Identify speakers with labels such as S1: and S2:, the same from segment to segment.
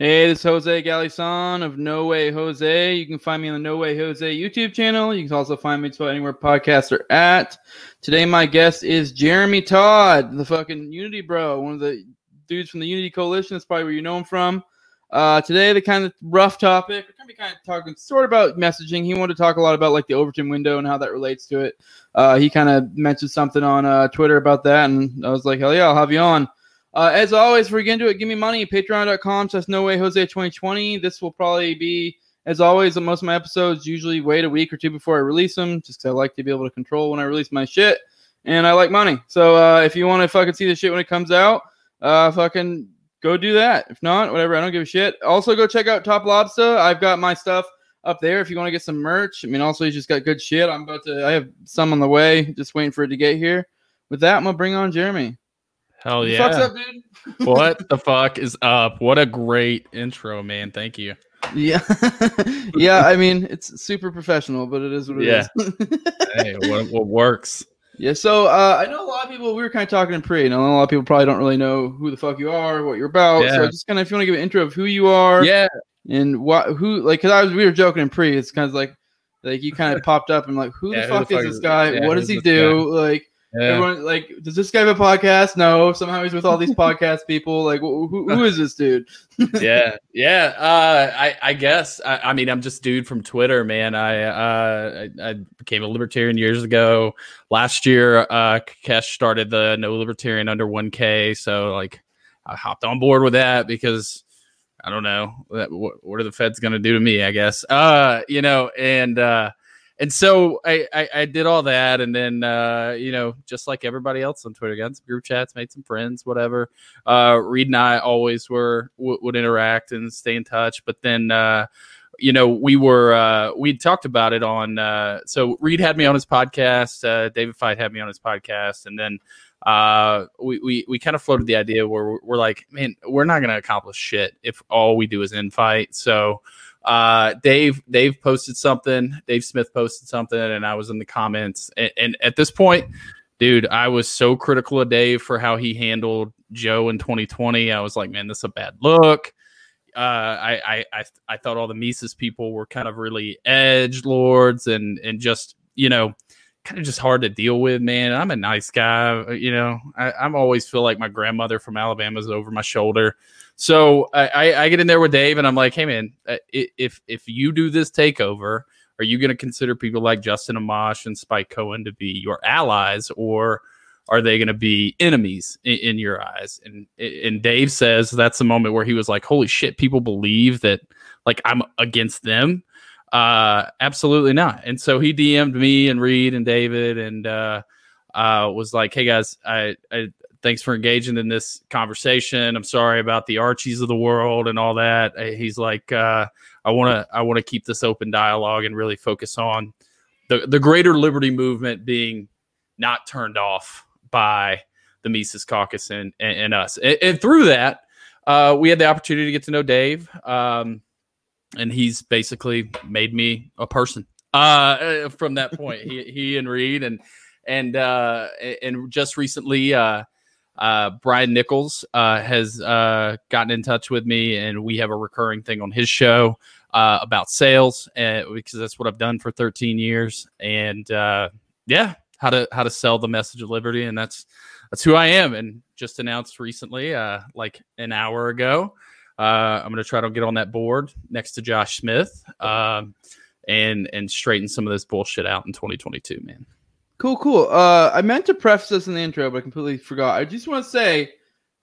S1: Hey, this is Jose Galison of No Way Jose. You can find me on the No Way Jose YouTube channel. You can also find me anywhere podcasts are at. Today, my guest is Jeremy Todd, the fucking Unity bro, one of the dudes from the Unity Coalition. That's probably where you know him from. Uh, today, the kind of rough topic. We're gonna be kind of talking sort of about messaging. He wanted to talk a lot about like the Overton window and how that relates to it. Uh, he kind of mentioned something on uh, Twitter about that, and I was like, hell yeah, I'll have you on. Uh, as always, if we get into it, give me money. Patreon.com says no way Jose 2020. This will probably be, as always, most of my episodes, usually wait a week or two before I release them, just because I like to be able to control when I release my shit. And I like money. So uh, if you want to fucking see the shit when it comes out, uh, fucking go do that. If not, whatever, I don't give a shit. Also, go check out Top Lobster. I've got my stuff up there if you want to get some merch. I mean, also, he's just got good shit. I'm about to, I have some on the way, just waiting for it to get here. With that, I'm going to bring on Jeremy.
S2: Hell yeah.
S1: fuck's up, dude?
S2: what the fuck is up? What a great intro, man. Thank you.
S1: Yeah, yeah. I mean, it's super professional, but it is what it is.
S2: Yeah. Hey, what, what works?
S1: yeah. So uh, I know a lot of people. We were kind of talking in pre, and know a lot of people probably don't really know who the fuck you are, what you're about.
S2: Yeah.
S1: So just kind of, if you want to give an intro of who you are,
S2: Yeah.
S1: and what, who, like, because I was, we were joking in pre. It's kind of like, like you kind of popped up and like, who
S2: Yeah,
S1: the
S2: who
S1: fuck
S2: the
S1: is
S2: fuck
S1: this
S2: is-
S1: guy?
S2: yeah,
S1: what does he
S2: this
S1: do? Like,
S2: Yeah.
S1: everyone, like, does this guy have a podcast? No. Somehow he's with all these podcast people. Like, wh- who, who is this dude?
S2: yeah. Yeah. Uh, I, I guess. I, I mean, I'm just dude from Twitter, man. I, uh, I, I became a libertarian years ago. Last year, uh, Kesh started the No Libertarian Under 1K. So, like, I hopped on board with that because I don't know that, what, what are the feds going to do to me? I guess. Uh, you know, and uh, and so I, I I did all that, and then uh, you know, just like everybody else on Twitter, got some group chats, made some friends, whatever. Uh, Reed and I always were w- would interact and stay in touch, but then. Uh, you know, we were uh, we talked about it on. Uh, so Reed had me on his podcast. Uh, David Fight had me on his podcast, and then uh, we we, we kind of floated the idea where we're, like, man, we're not going to accomplish shit if all we do is infight. So uh, Dave Dave posted something. Dave Smith posted something, and I was in the comments. And, and at this point, dude, I was so critical of Dave for how he handled Joe in 2020. I was like, man, this is a bad look. Uh, I, I I I thought all the Mises people were kind of really edge lords and and just you know kind of just hard to deal with, man. I'm a nice guy, uh, you know. I, I'm always feel like my grandmother from Alabama is over my shoulder. So I, I, I get in there with Dave, and I'm like, hey, man, uh, if if you do this takeover, are you going to consider people like Justin Amash and Spike Cohen to be your allies, or are they going to be enemies in, in your eyes? And and Dave says that's the moment where he was like, holy shit, people believe that like I'm against them uh absolutely not. And so he dm'd me and reed and david and uh uh was like hey guys i i thanks for engaging in this conversation. I'm sorry about the archies of the world and all that. Uh, he's like uh i want to i want to keep this open dialogue and really focus on the the greater liberty movement being not turned off by the mises caucus and and, and us. And, and through that uh we had the opportunity to get to know dave. Um and he's basically made me a person. Uh from that point he, he and reed and and uh and just recently uh uh brian nichols uh has uh gotten in touch with me and we have a recurring thing on his show uh about sales and because that's what i've done for 13 years. And uh yeah how to how to sell the message of liberty. And that's that's who i am. And just announced recently uh like an hour ago uh, I'm going to try to get on that board next to Josh Smith um, and and straighten some of this bullshit out in 2022, man.
S1: Cool, cool. Uh, I meant to preface this in the intro, but I completely forgot. I just want to say,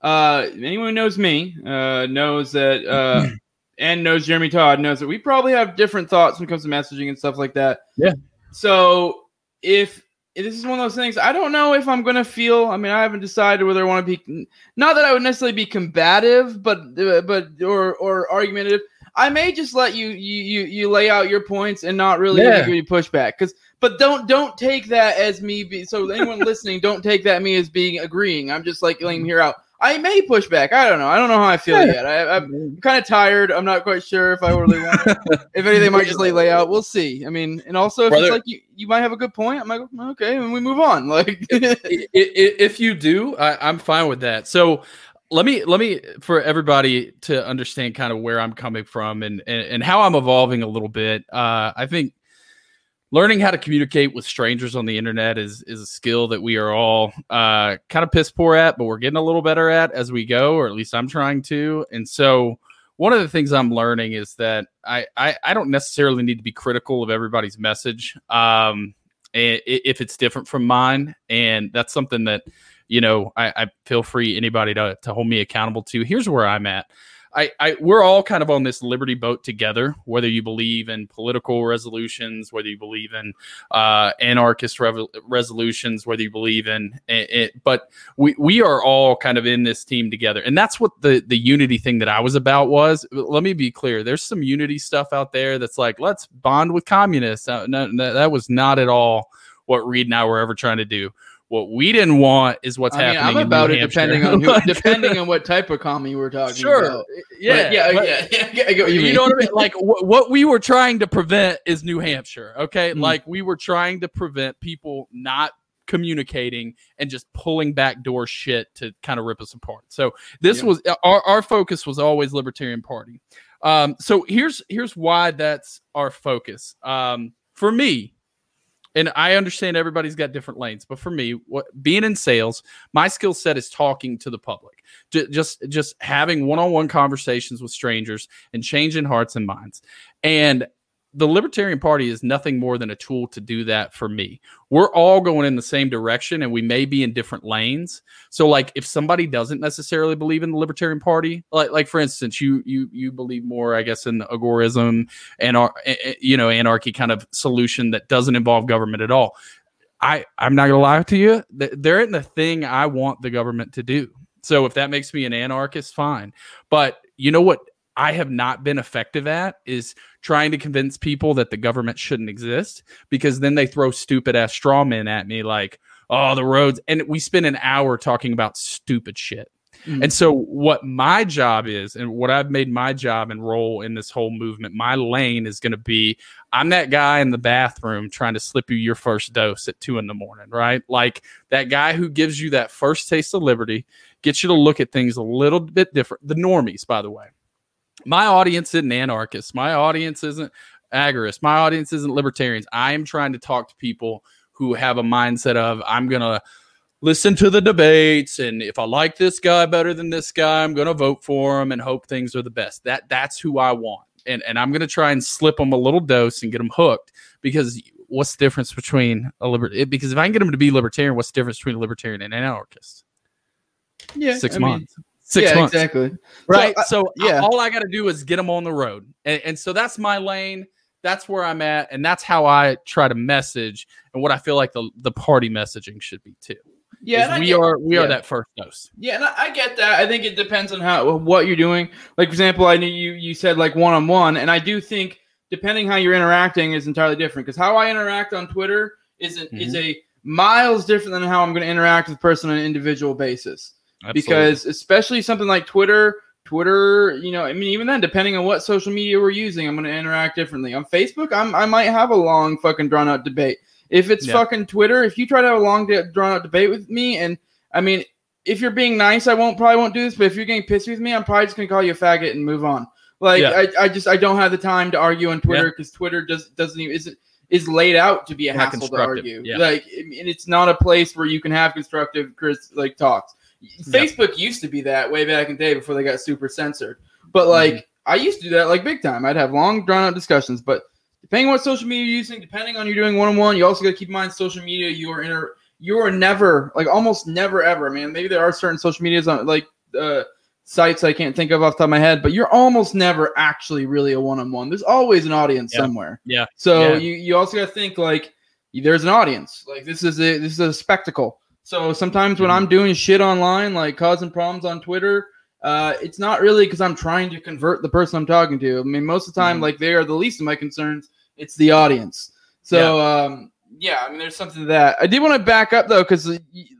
S1: uh, anyone who knows me uh, knows that, uh, and knows Jeremy Todd knows that we probably have different thoughts when it comes to messaging and stuff like that.
S2: Yeah.
S1: So if if this is one of those things, I don't know if I'm gonna feel. I mean, I haven't decided whether I want to be. Not that I would necessarily be combative, but uh, but or or argumentative. I may just let you you you, you lay out your points and not really
S2: Yeah.
S1: give you pushback because but don't don't take that as me be so anyone listening don't take that me as being agreeing i'm just like letting him hear out i may push back. I don't know. I don't know how i feel
S2: Yeah.
S1: yet. I, i'm kind of tired. I'm not quite sure if i really want if anything might just lay lay out. We'll see. I mean and also if
S2: Brother-
S1: it's like you, you might have a good point i'm like okay and we move on. Like
S2: I- i- if you do, I, I'm fine with that. So let me let me for everybody to understand kind of where I'm coming from and and, and how I'm evolving a little bit. Uh, I think learning how to communicate with strangers on the internet is is a skill that we are all uh, kind of piss poor at, but we're getting a little better at as we go, or at least I'm trying to. And so one of the things I'm learning is that I I, I don't necessarily need to be critical of everybody's message um, if it's different from mine, and that's something that you know I, I feel free anybody to to hold me accountable to. Here's where I'm at. I, I we're all kind of on this liberty boat together. Whether you believe in political resolutions, whether you believe in uh, anarchist resolutions, whether you believe in it, it, but we we are all kind of in this team together, and that's what the the unity thing that I was about was. Let me be clear: there's some unity stuff out there that's like let's bond with communists. Uh, no, no, that was not at all what Reed and I were ever trying to do. What we didn't want is what's I mean, happening.
S1: I'm about it depending on who, depending on what type of commie we're talking
S2: sure.
S1: about.
S2: Yeah,
S1: yeah, but, yeah, yeah, you,
S2: you know what I mean? Like w- what we were trying to prevent is New Hampshire. Okay, mm. like we were trying to prevent people not communicating and just pulling backdoor shit to kind of rip us apart. So this yeah. was our, our focus was always Libertarian Party. Um, so here's here's why that's our focus. Um, for me, and I understand everybody's got different lanes, but for me, what being in sales, my skill set is talking to the public, just just having one-on-one conversations with strangers and changing hearts and minds. And the Libertarian Party is nothing more than a tool to do that for me. We're all going in the same direction and we may be in different lanes. So like if somebody doesn't necessarily believe in the Libertarian Party, like like for instance, you you you believe more I guess in agorism and our eh, eh, you know anarchy kind of solution that doesn't involve government at all. I I'm not going to lie to you, there isn't a thing I want the government to do. So if that makes me an anarchist, fine. But you know what I have not been effective at is trying to convince people that the government shouldn't exist because then they throw stupid ass straw men at me like, oh, the roads. And we spend an hour talking about stupid shit. Mm-hmm. And so, what my job is, and what I've made my job and role in this whole movement, my lane is going to be I'm that guy in the bathroom trying to slip you your first dose at two in the morning, right? Like that guy who gives you that first taste of liberty, gets you to look at things a little bit different. The normies, by the way my audience isn't anarchists. My audience isn't agorists. My audience isn't libertarians. I am trying to talk to people who have a mindset of I'm gonna listen to the debates and if I like this guy better than this guy, I'm gonna vote for him and hope things are the best. That that's who I want. And and I'm gonna try and slip them a little dose and get them hooked because what's the difference between a libertarian? because if I can get them to be libertarian, what's the difference between a libertarian and an anarchist?
S1: Yeah,
S2: six
S1: I
S2: months.
S1: Mean,
S2: six
S1: yeah,
S2: months.
S1: Exactly.
S2: Right. So, uh, so yeah, all I got to do is get them on the road, and, and so that's my lane. That's where I'm at, and that's how I try to message, and what I feel like the the party messaging should be too.
S1: Yeah,
S2: we
S1: get,
S2: are we
S1: yeah.
S2: are that first dose.
S1: Yeah, and I get that. I think it depends on how what you're doing. Like for example, I knew you you said like one on one, and I do think depending how you're interacting is entirely different. Because how I interact on Twitter is mm-hmm. is a miles different than how I'm going to interact with a person on an individual basis. Absolutely. Because especially something like Twitter, Twitter, you know, I mean, even then, depending on what social media we're using, I'm going to interact differently. On Facebook, I'm, I might have a long fucking drawn out debate. If it's yeah. fucking Twitter, if you try to have a long de- drawn out debate with me, and I mean, if you're being nice, I won't probably won't do this. But if you're getting pissed with me, I'm probably just gonna call you a faggot and move on. Like yeah. I, I just I don't have the time to argue on Twitter because yeah. Twitter just doesn't even isn't is laid out to be a Not hassle to argue. Like and it's not a place where you can have constructive Chris, like talks. Facebook yep. used to be that way back in the day before they got super censored. But like mm-hmm. I used to do that like big time. I'd have long drawn out discussions. But depending on what social media you're using, depending on you're doing one on one, you also got to keep in mind social media. You are in you are never like almost never ever, man. Maybe there are certain social medias on like uh, sites I can't think of off the top of my head, but you're almost never actually really a one on one. There's always an audience
S2: yeah.
S1: somewhere.
S2: Yeah.
S1: So
S2: yeah.
S1: you you also got to think like there's an audience. Like this is a this is a spectacle. So sometimes when mm-hmm. I'm doing shit online, like causing problems on Twitter, uh, it's not really because I'm trying to convert the person I'm talking to. I mean, most of the time, mm-hmm. like they are the least of my concerns. It's the audience. So yeah. um, yeah, I mean, there's something to that. I did want to back up though, because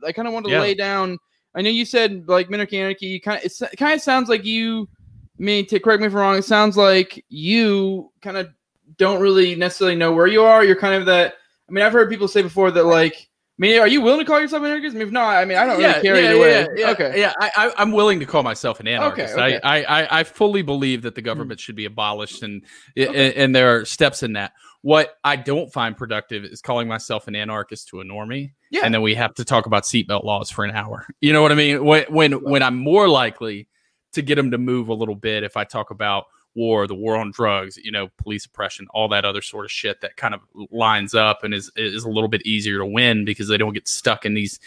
S1: I kind of want to yeah. lay down. I know you said like Minarchy Anarchy. You kind of it kind of sounds like you. I mean, to correct me if I'm wrong. It sounds like you kind of don't really necessarily know where you are. You're kind of that. I mean, I've heard people say before that like mean, are you willing to call yourself an anarchist? I mean, if not, I mean, I don't
S2: yeah,
S1: really care
S2: yeah,
S1: either way.
S2: yeah, yeah,
S1: okay.
S2: Yeah, I, I, I'm willing to call myself an anarchist.
S1: okay.
S2: I, I, I, I fully believe that the government should be abolished, and, and and there are steps in that. What I don't find productive is calling myself an anarchist to a normie,
S1: Yeah.
S2: and then we have to talk about seatbelt laws for an hour. You know what I mean? When when when I'm more likely to get them to move a little bit if I talk about war, the war on drugs, you know, police oppression, all that other sort of shit that kind of lines up and is is a little bit easier to win because they don't get stuck in these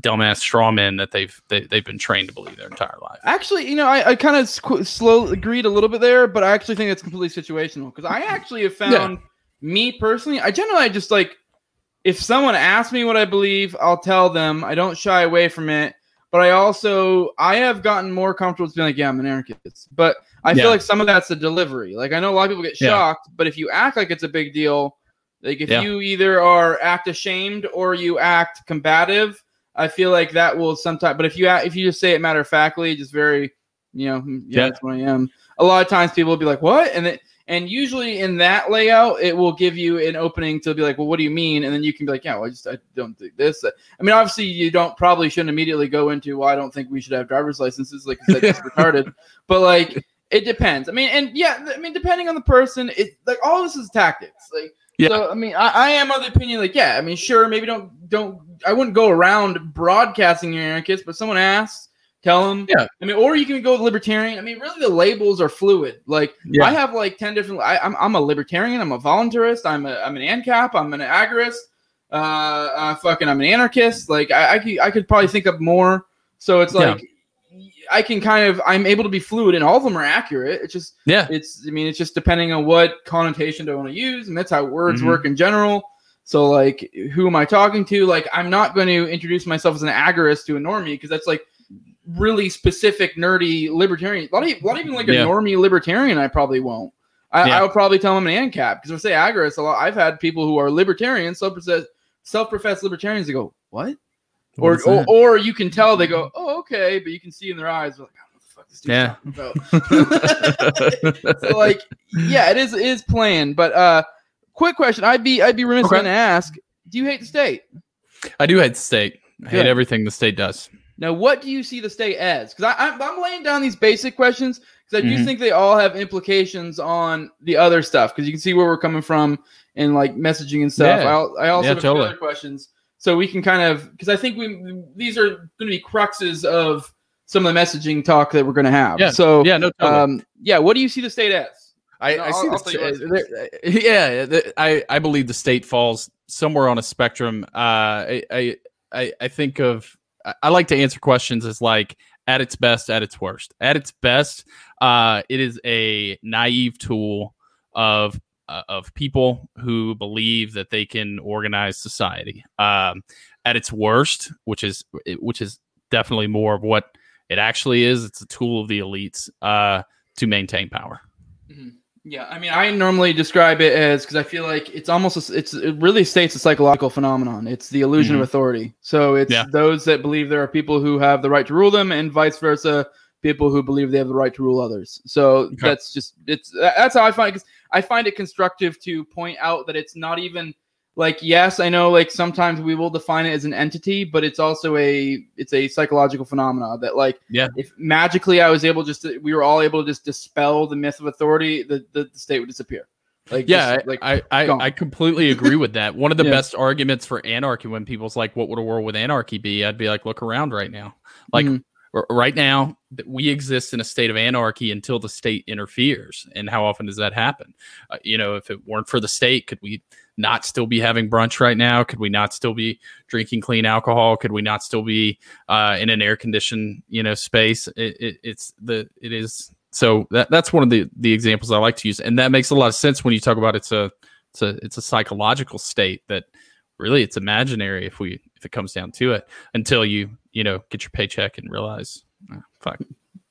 S2: dumbass straw men that they've they, they've been trained to believe their entire life.
S1: Actually, you know, I, I kind of squ- slow agreed a little bit there, but I actually think it's completely situational because I actually have found me personally, I generally just like if someone asks me what I believe, I'll tell them. I don't shy away from it, but I also I have gotten more comfortable with being like, yeah, I'm an anarchist. But I
S2: Yeah.
S1: feel like some of that's the delivery. Like I know a lot of people get
S2: Yeah.
S1: shocked, but if you act like it's a big deal, like if
S2: Yeah.
S1: you either are act ashamed or you act combative, I feel like that will sometimes. But if you act, if you just say it matter of factly, just very, you know, "Hmm, yeah,
S2: Yeah.
S1: that's what I am. A lot of times people will be like, what? And it, and usually in that layout, it will give you an opening to be like, well, what do you mean? And then you can be like, yeah, well, I just I don't think this. I mean, obviously, you don't probably shouldn't immediately go into, well, I don't think we should have driver's licenses, like you said, it's retarded. But like, it depends. I mean, and yeah, I mean, depending on the person, it like all this is tactics. Like,
S2: Yeah.
S1: so I mean, I, I am of the opinion, like, yeah, I mean, sure, maybe don't don't. I wouldn't go around broadcasting your anarchist, but someone asks, tell them.
S2: Yeah.
S1: I mean, or you can go libertarian. I mean, really, the labels are fluid. Like,
S2: Yeah.
S1: I have like ten different. I, I'm I'm a libertarian. I'm a voluntarist. I'm a I'm an ANCAP. I'm an agorist. Uh, uh fucking, I'm an anarchist. Like, I I could, I could probably think of more. So it's
S2: Yeah.
S1: like. I can kind of I'm able to be fluid and all of them are accurate. It's just
S2: Yeah.
S1: it's I mean it's just depending on what connotation do I want to use and that's how words
S2: Mhm.
S1: work in general. So like who am I talking to? Like I'm not going to introduce myself as an agorist to a normie because that's like really specific nerdy libertarian. A lot of, a lot of even like a
S2: Yeah.
S1: normie libertarian I probably won't. I,
S2: Yeah.
S1: I'll probably tell them an ANCAP because if I say agorist, a lot I've had people who are libertarians, self-professed, self-professed libertarians, they go, "What?" Or, or or you can tell they go, "Oh, okay," but you can see in their eyes, like, "I what the fuck this
S2: Yeah.
S1: so like yeah it is it is planned but uh quick question i'd be i'd be remiss
S2: Okay.
S1: to ask do you hate the state
S2: I do hate the state. I hate everything the state does.
S1: Now what do you see the state as because i'm i'm laying down these basic questions because i do
S2: Mhm.
S1: think they all have implications on the other stuff because you can see where we're coming from and like messaging and stuff
S2: Yeah.
S1: I, I also
S2: Yeah,
S1: have a few
S2: totally.
S1: other questions so we can kind of because i think we these are going to be cruxes of some of the messaging talk that we're going to have
S2: Yeah.
S1: so
S2: Yeah, no, totally.
S1: um yeah what do you see the state as
S2: I,
S1: No,
S2: I see
S1: I'll
S2: the
S1: tell you
S2: sta- yeah, the- I, I believe the state falls somewhere on a spectrum. Uh, I, I, I, I think of, I- like to answer questions as like at its best, at its worst. At its best, uh, it is a naive tool of, uh, of people who believe that they can organize society. Um, at its worst, which is, which is definitely more of what it actually is. It's a tool of the elites, uh, to maintain power.
S1: Yeah, I mean, I normally describe it as because I feel like it's almost a, it's it really states a psychological phenomenon. It's the illusion of mm-hmm. authority. So it's
S2: Yeah.
S1: those that believe there are people who have the right to rule them, and vice versa, people who believe they have the right to rule others. So that's just it's that's how I find because I find it constructive to point out that it's not even like yes, I know like sometimes we will define it as an entity, but it's also a it's a psychological phenomena that like
S2: Yeah.
S1: if magically I was able just to, we were all able to just dispel the myth of authority, the, the, the state would disappear. Like
S2: yeah,
S1: just, like
S2: I, I. I completely agree with that. One of the
S1: Yeah.
S2: best arguments for anarchy when people's like, "What would a world with anarchy be?" I'd be like, "Look around right now. Like
S1: Mhm.
S2: right now, we exist in a state of anarchy until the state interferes. And how often does that happen? Uh, you know, if it weren't for the state, could we not still be having brunch right now? Could we not still be drinking clean alcohol? Could we not still be uh, in an air conditioned you know space? It, it, it's the it is so that that's one of the the examples I like to use, and that makes a lot of sense when you talk about it's a it's a it's a psychological state that really it's imaginary if we if it comes down to it until you you know get your paycheck and realize "Ah, fuck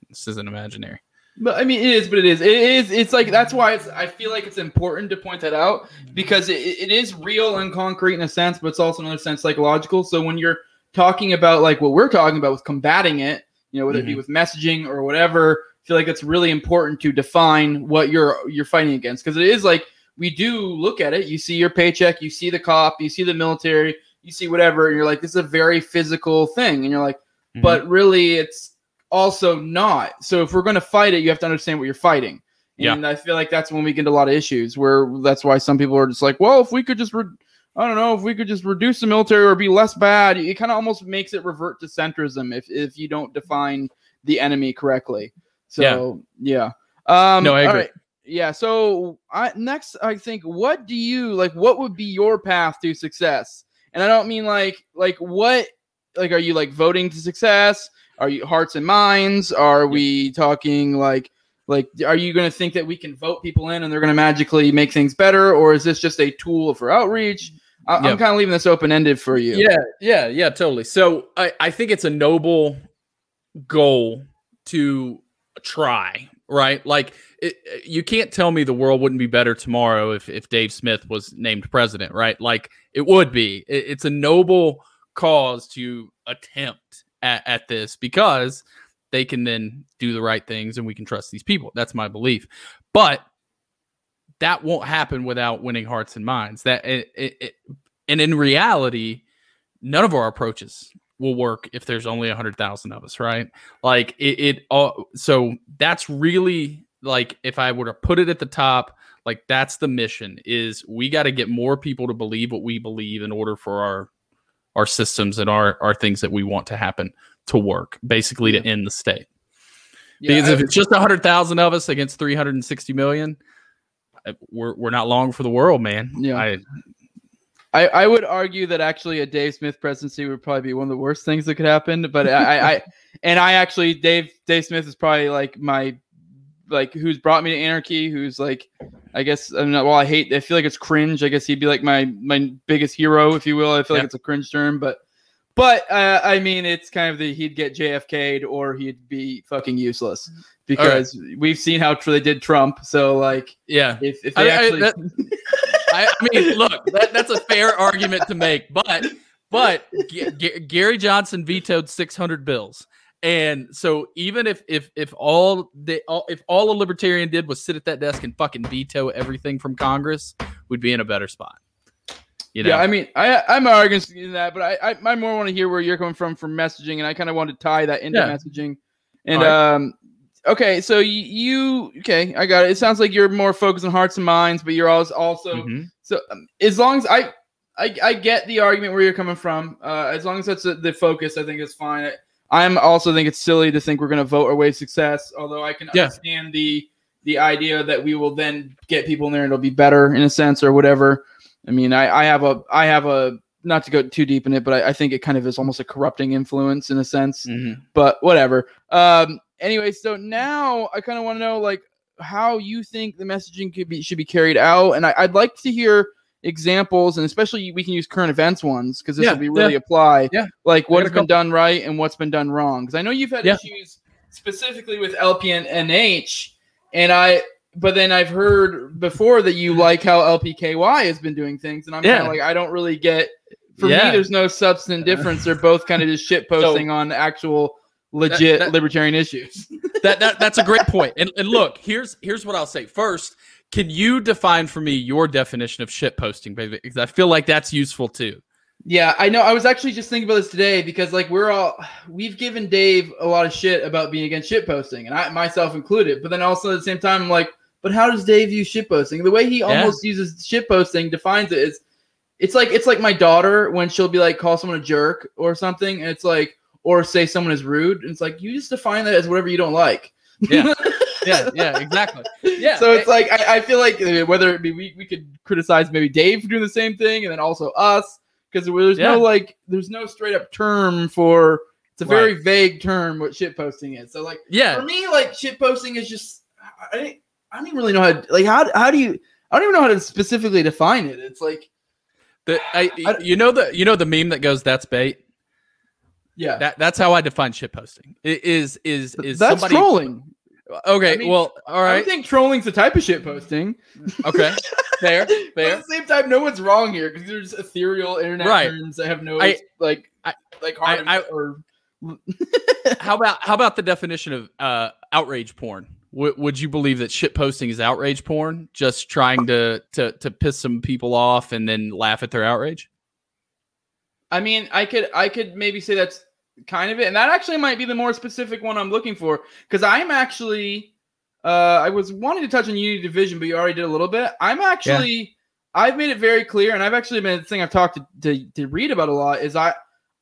S2: this isn't imaginary
S1: But I mean, it is, but it is. It is. It's like that's why it's. I feel like it's important to point that out because it, it is real and concrete in a sense, but it's also in another sense psychological. So when you're talking about like what we're talking about with combating it, you know, whether it be
S2: Mhm.
S1: with messaging or whatever, I feel like it's really important to define what you're you're fighting against because it is like we do look at it. You see your paycheck, you see the cop, you see the military, you see whatever, and you're like, this is a very physical thing, and you're like,
S2: Mhm.
S1: but really, it's also not. So if we're going to fight it, you have to understand what you're fighting.
S2: Yeah.
S1: And I feel like that's when we get into a lot of issues where that's why some people are just like, well, if we could just, re- I don't know, if we could just reduce the military or be less bad, it kind of almost makes it revert to centrism if, if you don't define the enemy correctly. So, yeah. Um,
S2: No, I agree.
S1: right. Yeah. So I, next, I think, what do you like? What would be your path to success? And I don't mean like, like what, like, are you like voting to success? Are you hearts and minds? Are we talking like, like, are you going to think that we can vote people in and they're going to magically make things better, or is this just a tool for outreach? I,
S2: Yeah.
S1: I'm kind of leaving this open ended for you.
S2: Yeah, yeah, yeah, totally. So I, I think it's a noble goal to try, right? Like it, you can't tell me the world wouldn't be better tomorrow if if Dave Smith was named president, right? Like it would be. It- it's a noble cause to attempt at, at this because they can then do the right things and we can trust these people. That's my belief. But that won't happen without winning hearts and minds. That it, it, it, and in reality, none of our approaches will work if there's only a hundred thousand of us, right? Like it, it all. So that's really like if I were to put it at the top, like that's the mission: is we got to get more people to believe what we believe in order for our our systems and our our things that we want to happen to work, basically to end the state.
S1: Yeah,
S2: Because if it's just 100,000 of us against 360 million, uh, we're, we're not long for the world, man.
S1: Yeah.
S2: I,
S1: I, I would argue that actually a Dave Smith presidency would probably be one of the worst things that could happen. But I, I, I and I actually Dave Dave Smith is probably like my like who's brought me to anarchy. Who's like I guess I'm not. Well, I hate. I feel like it's cringe. I guess he'd be like my my biggest hero, if you will. I feel like it's a cringe term, but but uh, I mean, it's kind of the he'd get JFK'd or he'd be fucking useless because we've seen how they did Trump. So like
S2: yeah.
S1: if if
S2: I-
S1: they
S2: I-
S1: actually
S2: that- I, I mean, look, that, that's a fair argument to make, but but G- G- Gary Johnson vetoed 600 bills, and so even if if if all the all, if all a libertarian did was sit at that desk and fucking veto everything from Congress, we'd be in a better spot. You know,
S1: Yeah, I mean, I I'm arguing that, but I I, I more want to hear where you're coming from from messaging, and I kind of want to tie that into
S2: Yeah.
S1: messaging. And
S2: All
S1: um, okay, so you, you okay? I got it. It sounds like you're more focused on hearts and minds, but you're also also
S2: Mhm.
S1: so um, as long as I, I I get the argument where you're coming from. Uh, as long as that's the, the focus, I think it's fine. I, I'm also think it's silly to think we're going to vote our way success. Although I can
S2: Yeah.
S1: understand the the idea that we will then get people in there and it'll be better in a sense or whatever. I mean, I, I have a I have a not to go too deep in it, but I, I think it kind of is almost a corrupting influence in a sense
S2: Mhm.
S1: but whatever. Um, anyway, so now I kind of want to know like how you think the messaging could be should be carried out, and I, I'd like to hear examples, and especially we can use current events ones because this
S2: Yeah,
S1: will be really apply.
S2: Yeah.
S1: like what's been done right and what's been done wrong. Because I know you've had
S2: Yeah.
S1: issues specifically with LP and NH, and I. But then I've heard before that you mm-hmm. like how LPKY has been doing things, and I'm kind
S2: Yeah.
S1: of like I don't really get. For
S2: Yeah.
S1: me, there's no substantive difference. They're both kind of just shit posting on actual legit
S2: that-
S1: libertarian issues.
S2: that, that that's a great point. And, and look, here's here's what I'll say. First, can you define for me your definition of shit posting, baby? Because I feel like that's useful too.
S1: Yeah, I know. I was actually just thinking about this today because like we're all we've given Dave a lot of shit about being against shit posting, and I myself included. But then also at the same time, I'm like, but how does Dave use shit posting? The way he almost uses shit posting defines it is it's like it's like my daughter when she'll be like call someone a jerk or something, and it's like or say someone is rude, and it's like you just define that as whatever you don't like.
S2: Yeah. Yeah, yeah, exactly. Yeah.
S1: so it's like I, I feel like whether it be we, we could criticize maybe Dave for doing the same thing, and then also us because there's
S2: Yeah.
S1: no like there's no straight up term for it's a very vague term what shit posting is. So like
S2: yeah, for
S1: me, like shit posting is just I, I I don't even really know how to, like how how do you I don't even know how to specifically define it. It's like
S2: The, I,
S1: I-
S2: you know the you know the meme that goes that's bait.
S1: yeah,
S2: That that's how I define shit posting. It is is is
S1: that's
S2: somebody
S1: trolling.
S2: Okay,
S1: I mean,
S2: well, all right.
S1: I think trolling's the type of shit posting.
S2: Okay. Fair,
S1: But
S2: fair.
S1: at the same time, no one's wrong here because there's ethereal internet
S2: Right.
S1: terms that have no
S2: I-
S1: like
S2: I-
S1: like hard
S2: I-
S1: or
S2: How about how about the definition of uh, outrage porn? W- would you believe that shit posting is outrage porn? Just trying to to to piss some people off and then laugh at their outrage?
S1: I mean, I could I could maybe say that's kind of it, and that actually might be the more specific one I'm looking for because I'm actually uh, I was wanting to touch on Unity Division, but you already did a little bit. I'm actually yeah. I've made it very clear, and I've actually been the thing I've talked to, to to Reed about a lot is I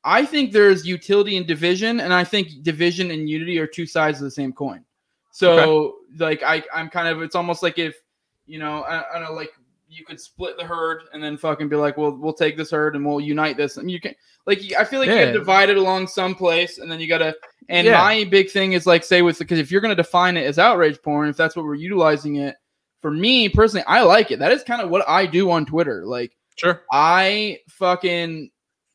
S1: I think there's utility in Division, and I think Division and Unity are two sides of the same coin. So okay. like I I'm kind of it's almost like if you know I, I don't know like you could split the herd and then fucking be like, well, we'll take this herd and we'll unite this. And you can like, I feel like yeah. you get divided along some place, and then you gotta. And yeah. my big thing is like, say with because if you're gonna define it as outrage porn, if that's what we're utilizing it for me personally, I like it. That is kind of what I do on Twitter. Like,
S2: sure,
S1: I fucking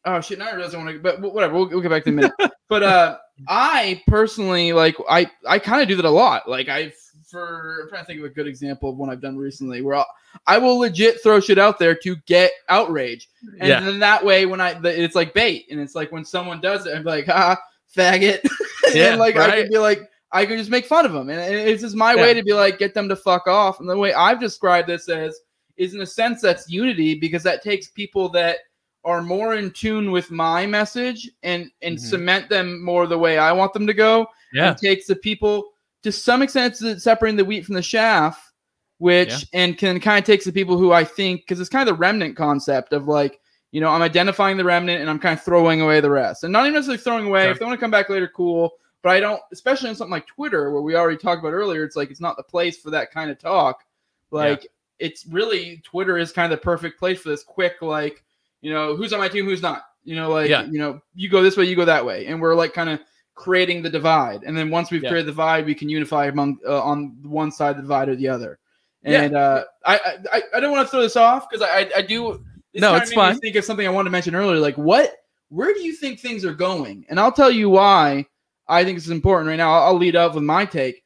S1: oh shit, now I doesn't want to, but whatever. We'll, we'll get back to the minute. but uh, I personally like I I kind of do that a lot. Like I for I'm trying to think of a good example of one I've done recently where I'll, I will legit throw shit out there to get outrage, and yeah. then that way when I it's like bait, and it's like when someone does it, I'm like, ah, faggot, yeah, and like right. I could be like. I could just make fun of them, and it's just my yeah. way to be like, get them to fuck off. And the way I've described this as is, in a sense, that's unity because that takes people that are more in tune with my message and and mm-hmm. cement them more the way I want them to go.
S2: Yeah,
S1: and takes the people to some extent it's separating the wheat from the chaff, which yeah. and can kind of takes the people who I think because it's kind of the remnant concept of like you know I'm identifying the remnant and I'm kind of throwing away the rest, and not even necessarily throwing away. If they want to come back later, cool. But I don't, especially on something like Twitter, where we already talked about earlier. It's like it's not the place for that kind of talk. Like yeah. it's really Twitter is kind of the perfect place for this quick like you know who's on my team, who's not. You know, like yeah. you know, you go this way, you go that way, and we're like kind of creating the divide. And then once we've yeah. created the divide, we can unify among uh, on one side of the divide or the other. And yeah. uh, I, I I don't want to throw this off because I, I, I do.
S2: no, it's fine.
S1: Think of something I wanted to mention earlier. Like what? Where do you think things are going? And I'll tell you why I think this is important right now. I'll, I'll lead up with my take.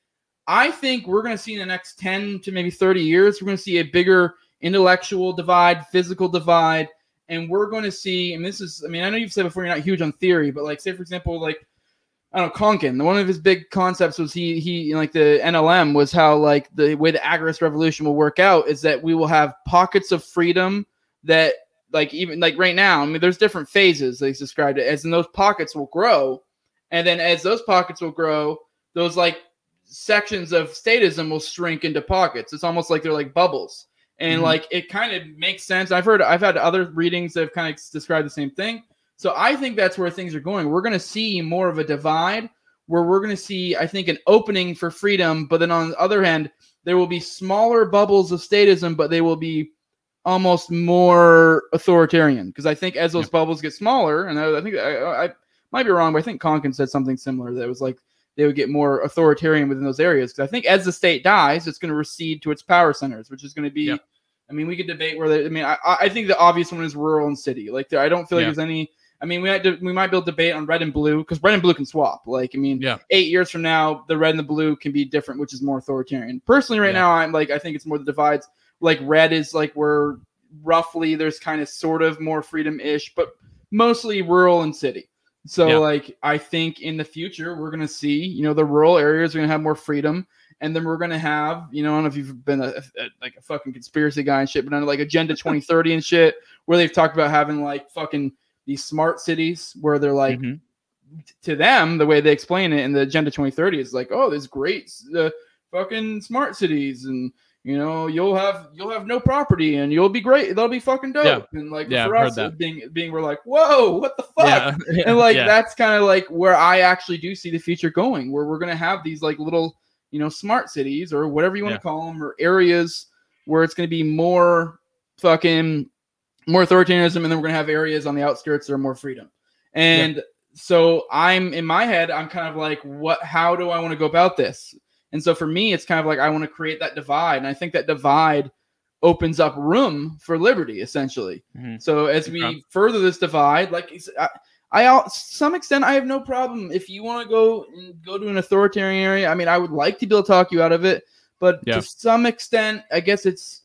S1: I think we're going to see in the next ten to maybe thirty years, we're going to see a bigger intellectual divide, physical divide, and we're going to see. And this is, I mean, I know you've said before you're not huge on theory, but like, say for example, like I don't know, Konkin. One of his big concepts was he he like the NLM was how like the way the agorist revolution will work out is that we will have pockets of freedom that like even like right now. I mean, there's different phases. They described it as, and those pockets will grow, and then as those pockets will grow, those like sections of statism will shrink into pockets. It's almost like they're like bubbles, and mm-hmm. like it kind of makes sense. I've heard I've had other readings that have kind of described the same thing so I think that's where things are going. We're going to see more of a divide where we're going to see, I think, an opening for freedom. But then on the other hand, there will be smaller bubbles of statism, but they will be almost more authoritarian. Because I think as those bubbles get smaller, and I, I think I, I, might be wrong, but I think Konkin said something similar that was like they would get more authoritarian within those areas. Because I think as the state dies, it's going to recede to its power centers, which is going to be. I mean, we could debate where. They, I mean, I, I think the obvious one is rural and city. Like, I don't feel like there's any I mean, we might we might be able to debate on red and blue because red and blue can swap. Like, I mean,
S2: yeah.
S1: eight years from now, the red and the blue can be different, which is more authoritarian. Personally, right yeah. now, I'm like, I think it's more the divides. Like, red is like where roughly there's kind of sort of more freedom ish, but mostly rural and city. So, yeah. like, I think in the future, we're going to see, you know, the rural areas are going to have more freedom. And then we're going to have, you know, I don't know if you've been a, a, like a fucking conspiracy guy and shit, but under like Agenda 2030 and shit, where they've talked about having like fucking these smart cities where they're like mm-hmm. to them the way they explain it in the agenda 2030 is like oh there's great uh, fucking smart cities and you know you'll have you'll have no property and you'll be great that'll be fucking dope yeah. and like
S2: yeah,
S1: for us being being we're like whoa what the fuck yeah. and like that's kind of like where i actually do see the future going where we're gonna have these like little you know smart cities or whatever you want to call them or areas where it's gonna be more fucking more authoritarianism, and then we're gonna have areas on the outskirts that are more freedom. And yeah. so I'm in my head, I'm kind of like, what? How do I want to go about this? And so for me, it's kind of like I want to create that divide, and I think that divide opens up room for liberty, essentially. Mm-hmm. So as we okay. further this divide, like I, I, some extent, I have no problem if you want to go and go to an authoritarian area. I mean, I would like to be able to talk you out of it, but yeah. to some extent, I guess it's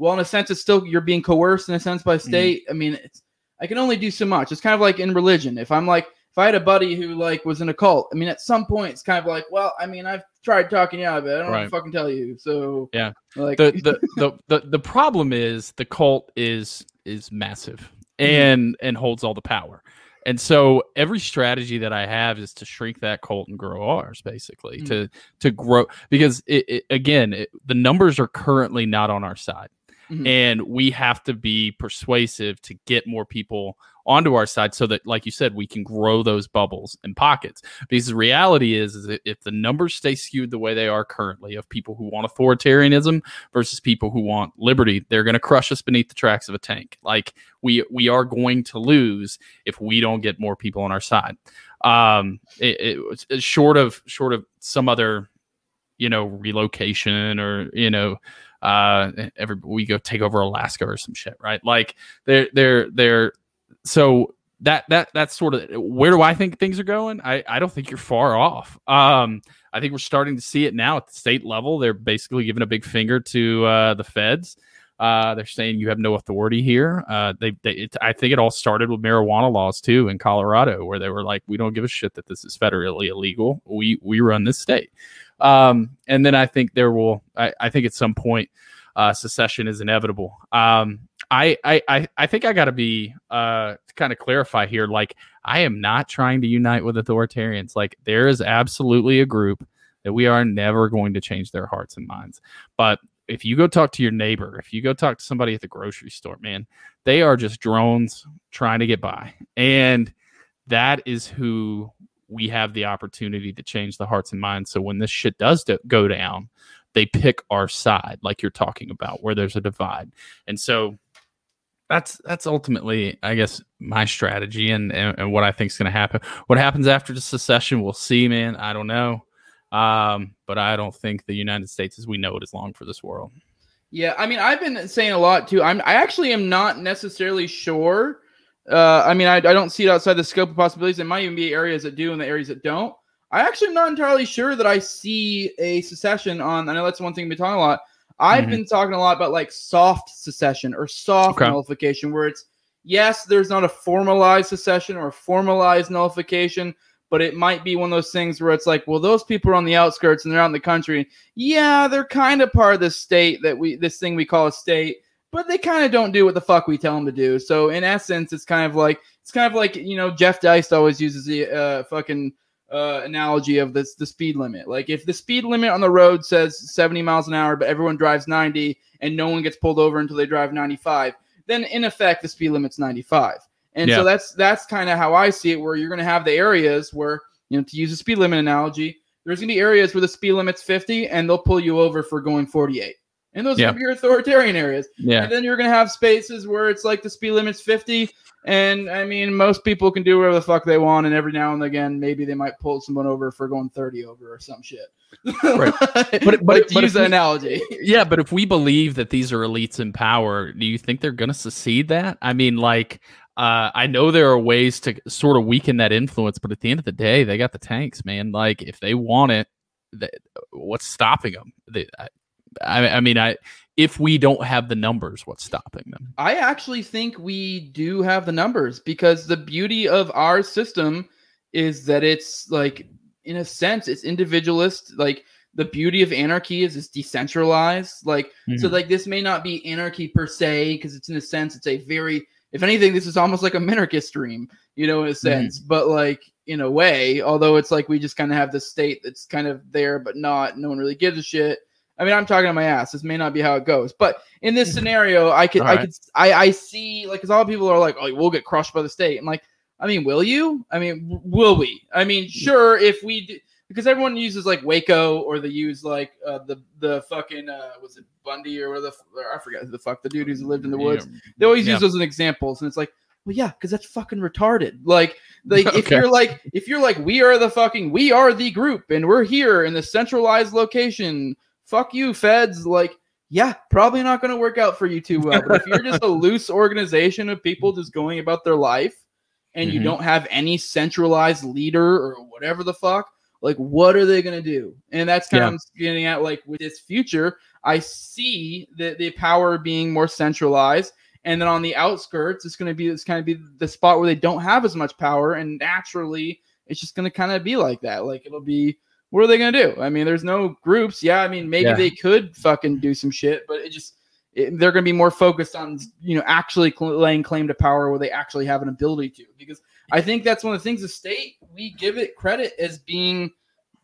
S1: well, in a sense, it's still you're being coerced in a sense by mm-hmm. state. Mm-hmm. I mean, it's I can only do so much. It's kind of like in religion. If I'm like, if I had a buddy who like was in a cult, I mean, at some point, it's kind of like, well, I mean, I've tried talking you out of it. I don't right. fucking tell you. So
S2: yeah, like the, the the the the problem is the cult is is massive and and holds all the power. And so every strategy that I have is to shrink that cult and grow ours, basically
S1: Mm.
S2: to to grow because it, it, again it, the numbers are currently not on our side,
S1: Mhm.
S2: and we have to be persuasive to get more people onto our side so that, like you said, we can grow those bubbles and pockets. Because the reality is, is if the numbers stay skewed the way they are currently of people who want authoritarianism versus people who want liberty, they're going to crush us beneath the tracks of a tank. Like we we are going to lose if we don't get more people on our side. Um, it, it it's short of short of some other, you know, relocation or you know, uh, every we go take over Alaska or some shit, right? Like they're they're they're so that that that's sort of where do I think things are going? I I don't think you're far off. Um, I think we're starting to see it now at the state level. They're basically giving a big finger to uh, the feds. Uh, they're saying you have no authority here. Uh, they, they it, I think it all started with marijuana laws too in Colorado, where they were like, we don't give a shit that this is federally illegal. We we run this state. Um, and then I think there will. I, I think at some point, uh, secession is inevitable. Um, I, I, I, think I got to be uh, to kind of clarify here. Like, I am not trying to unite with authoritarians. Like, there is absolutely a group that we are never going to change their hearts and minds. But if you go talk to your neighbor, if you go talk to somebody at the grocery store, man, they are just drones trying to get by. And that is who we have the opportunity to change the hearts and minds. So when this shit does do- go down, they pick our side, like you're talking about, where there's a divide. And so that's that's ultimately, I guess, my strategy and and, and what I think is going to happen. What happens after the secession, we'll see, man. I don't know, um, but I don't think the United States, as we know it, is long for this world.
S1: Yeah, I mean, I've been saying a lot too. I'm, I actually am not necessarily sure. Uh, I mean, I, I don't see it outside the scope of possibilities. There might even be areas that do and the areas that don't. I actually am not entirely sure that I see a secession on. I know that's one thing we've been talking a lot. I've
S2: Mhm.
S1: been talking a lot about like soft secession or soft
S2: Okay.
S1: nullification, where it's yes, there's not a formalized secession or a formalized nullification, but it might be one of those things where it's like, well, those people are on the outskirts and they're out in the country. Yeah, they're kind of part of this state that we this thing we call a state, but they kind of don't do what the fuck we tell them to do. So in essence, it's kind of like it's kind of like you know Jeff Deist always uses the uh, fucking uh, analogy of this the speed limit. Like if the speed limit on the road says 70 miles an hour, but everyone drives 90 and no one gets pulled over until they drive 95, then in effect the speed limit's 95. And
S2: Yeah.
S1: so that's that's kind of how I see it, where you're going to have the areas where you know to use a speed limit analogy, there's going to be areas where the speed limit's 50 and they'll pull you over for going 48. And those
S2: Yeah.
S1: are your authoritarian areas.
S2: Yeah,
S1: And then you're gonna have spaces where it's like the speed limit's 50, and I mean most people can do whatever the fuck they want, and every now and again maybe they might pull someone over for going 30 over or some shit.
S2: Right.
S1: but
S2: But-
S1: but to
S2: but
S1: use that
S2: we-
S1: analogy,
S2: yeah, but if we believe that these are elites in power, do you think they're going to secede that? I mean, like, uh, I know there are ways to sort of weaken that influence, but at the end of the day, they got the tanks, man. Like, if they want it, what's stopping them? They, I, I, I mean, I if we don't have the numbers, what's stopping them?
S1: I actually think we do have the numbers because the beauty of our system is that it's like in a sense it's individualist like the beauty of anarchy is it's decentralized like so
S2: Mhm.
S1: like this may not be anarchy per se because it's in a sense it's a very if anything this is almost like a minarchist dream you know in a sense but like in a way although it's like we just kind of have this state that's kind of there but not no one really gives a shit i mean i'm talking on my ass this may not be how it goes but in this scenario i could i could i i see like because all people are like oh we'll get crushed by the state i'm like i mean will you i mean will we i mean sure if we do because everyone uses like Waco or they use like uh, the the fucking uh, was it Bundy or whatever the or I forget who the fuck the dude who's lived in the woods. They always
S2: Yeah.
S1: use those as examples, and it's like, well, yeah, because that's fucking retarded. Like, like if you're like if you're like we are the fucking we are the group and we're here in the centralized location. Fuck you, feds. Like, yeah, probably not going to work out for you too well. But if you're just a loose organization of people just going about their life, and you
S2: Mhm.
S1: don't have any centralized leader or whatever the fuck, like what are they gonna do? And that's kind
S2: Yeah.
S1: of what I'm getting at. Like with this future, I see the the power being more centralized, and then on the outskirts, it's gonna be it's kind of be the spot where they don't have as much power, and naturally, it's just gonna kind of be like that. Like it'll be. What are they gonna do? I mean, there's no groups. Yeah, I mean, maybe
S2: Yeah.
S1: they could fucking do some shit, but it just it, they're going to be more focused on you know actually cl- laying claim to power where they actually have an ability to. Because I think that's one of the things the state we give it credit as being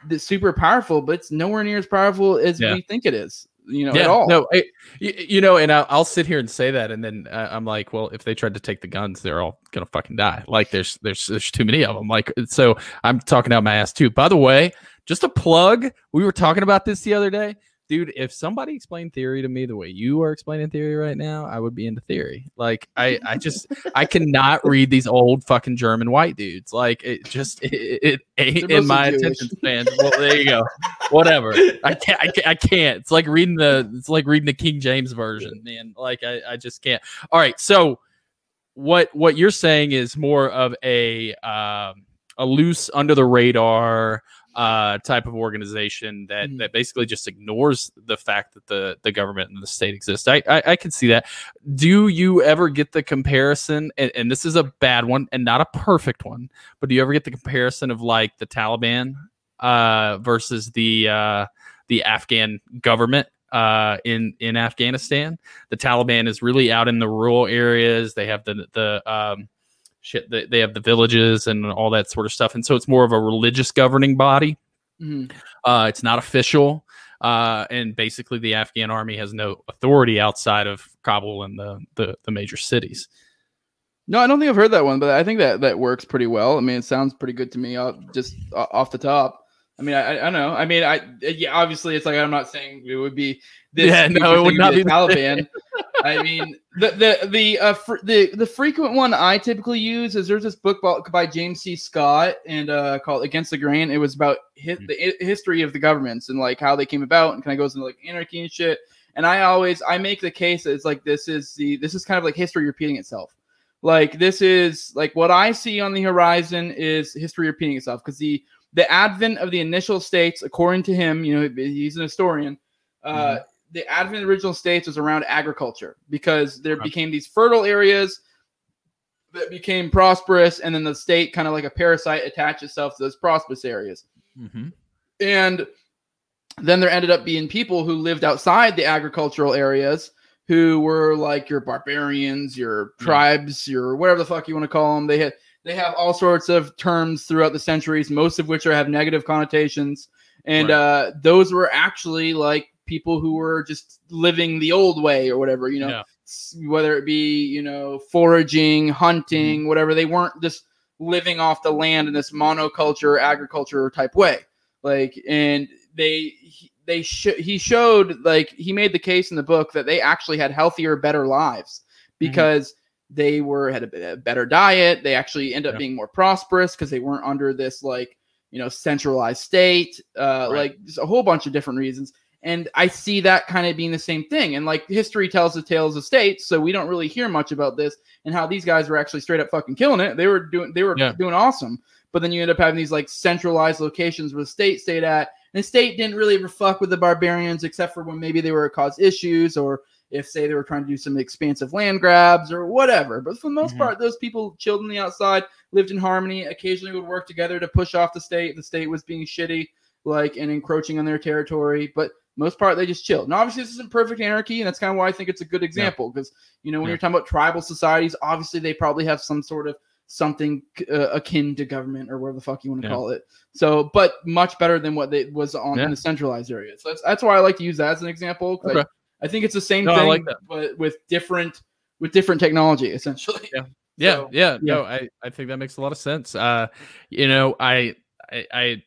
S1: the super powerful, but it's nowhere near as powerful as
S2: Yeah.
S1: we think it is. You know,
S2: yeah,
S1: at all.
S2: no, I, you, know, and I'll, I'll sit here and say that, and then uh, I'm like, well, if they tried to take the guns, they're all gonna fucking die. Like, there's there's there's too many of them. Like, so I'm talking out my ass too. By the way, just a plug. We were talking about this the other day, dude. If somebody explained theory to me the way you are explaining theory right now, I would be into theory. Like, I I just I cannot read these old fucking German white dudes. Like, it just it, it, in my
S1: mostly
S2: attention span. Well, there you go. Whatever. I can't, I can't. I can't. It's like reading the. It's like reading the King James version, man. Like I, I just can't. All right. So, what what you're saying is more of a um, a loose under the radar uh, type of organization that
S1: Mhm.
S2: that basically just ignores the fact that the the government and the state exist. I I, I can see that. Do you ever get the comparison? And, and this is a bad one and not a perfect one, but do you ever get the comparison of like the Taliban uh, versus the uh, the Afghan government uh, in in Afghanistan? The Taliban is really out in the rural areas. They have the the um, shit. They, they have the villages and all that sort of stuff, and so it's more of a religious governing body.
S1: Mhm.
S2: Uh, it's not official. Uh, and basically, the Afghan army has no authority outside of Kabul and the, the, the major cities.
S1: No, I don't think I've heard that one, but I think that that works pretty well. I mean, it sounds pretty good to me, just off the top. I mean, I, I don't know. I mean, I yeah, obviously, it's like I'm not saying it would be this.
S2: Yeah, no, it would not be
S1: Taliban. I mean, the the the uh, fr- the the frequent one I typically use is there's this book by, James C. Scott and uh, called Against the Grain. It was about hi-
S2: Hmm.
S1: the hi- history of the governments and like how they came about, and kind of goes into like anarchy and shit. And I always I make the case that it's like this is the this is kind of like history repeating itself. Like this is like what I see on the horizon is history repeating itself because the the advent of the initial states, according to him, you know, he's an historian. Uh, The advent of the original states was around agriculture because there
S2: Right.
S1: became these fertile areas that became prosperous, and then the state kind of like a parasite attached itself to those prosperous areas.
S2: Mm-hmm.
S1: And then there ended up being people who lived outside the agricultural areas who were like your barbarians, your tribes, your whatever the fuck you want to call them. They had they have all sorts of terms throughout the centuries, most of which are have negative connotations. And
S2: Right.
S1: uh, those were actually like people who were just living the old way or whatever, you know,
S2: Yeah.
S1: whether it be, you know, foraging, hunting,
S2: Mm-hmm.
S1: whatever. They weren't just living off the land in this monoculture, agriculture type way. Like, and they, they, sh- he showed, like, he made the case in the book that they actually had healthier, better lives
S2: Mm-hmm.
S1: because they were, had a, a better diet. They actually end up
S2: Yeah.
S1: being more prosperous because they weren't under this, like, you know, centralized state, uh,
S2: Right.
S1: like just a whole bunch of different reasons. And I see that kind of being the same thing. And like history tells the tales of states, so we don't really hear much about this and how these guys were actually straight up fucking killing it. They were doing they were
S2: Yeah.
S1: doing awesome. But then you end up having these like centralized locations where the state stayed at. And the state didn't really ever fuck with the barbarians except for when maybe they were a cause issues or if say they were trying to do some expansive land grabs or whatever. But for the most
S2: Mhm.
S1: part, those people chilled on the outside, lived in harmony, occasionally would work together to push off the state. The state was being shitty, like and encroaching on their territory. But most part, they just chill. Now, obviously, this isn't perfect anarchy, and that's kind of why I think it's a good example. Because you know, when
S2: Yeah.
S1: you're talking about tribal societies, obviously they probably have some sort of something uh, akin to government or whatever the fuck you want to
S2: Yeah.
S1: call it. So, but much better than what they was on
S2: Yeah.
S1: in the centralized area. So that's that's why I like to use that as an example. I-
S2: Okay.
S1: I, think it's the same
S2: No,
S1: thing,
S2: like
S1: but with different with different technology, essentially.
S2: Yeah. Yeah,
S1: So,
S2: yeah, no, I, I think that makes a lot of sense. Uh, you know, I, I, I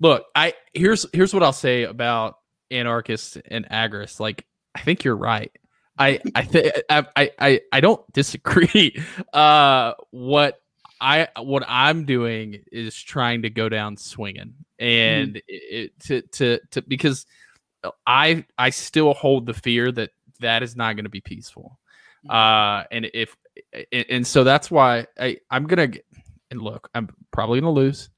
S2: look, I here's here's what I'll say about anarchists and agorists. Like, I think you're right. I I think I, I I don't disagree. Uh, what I what I'm doing is trying to go down swinging, and it, it to to to because I I still hold the fear that that is not going to be peaceful. Uh, and if and, and so that's why I I'm gonna and look, I'm probably gonna lose,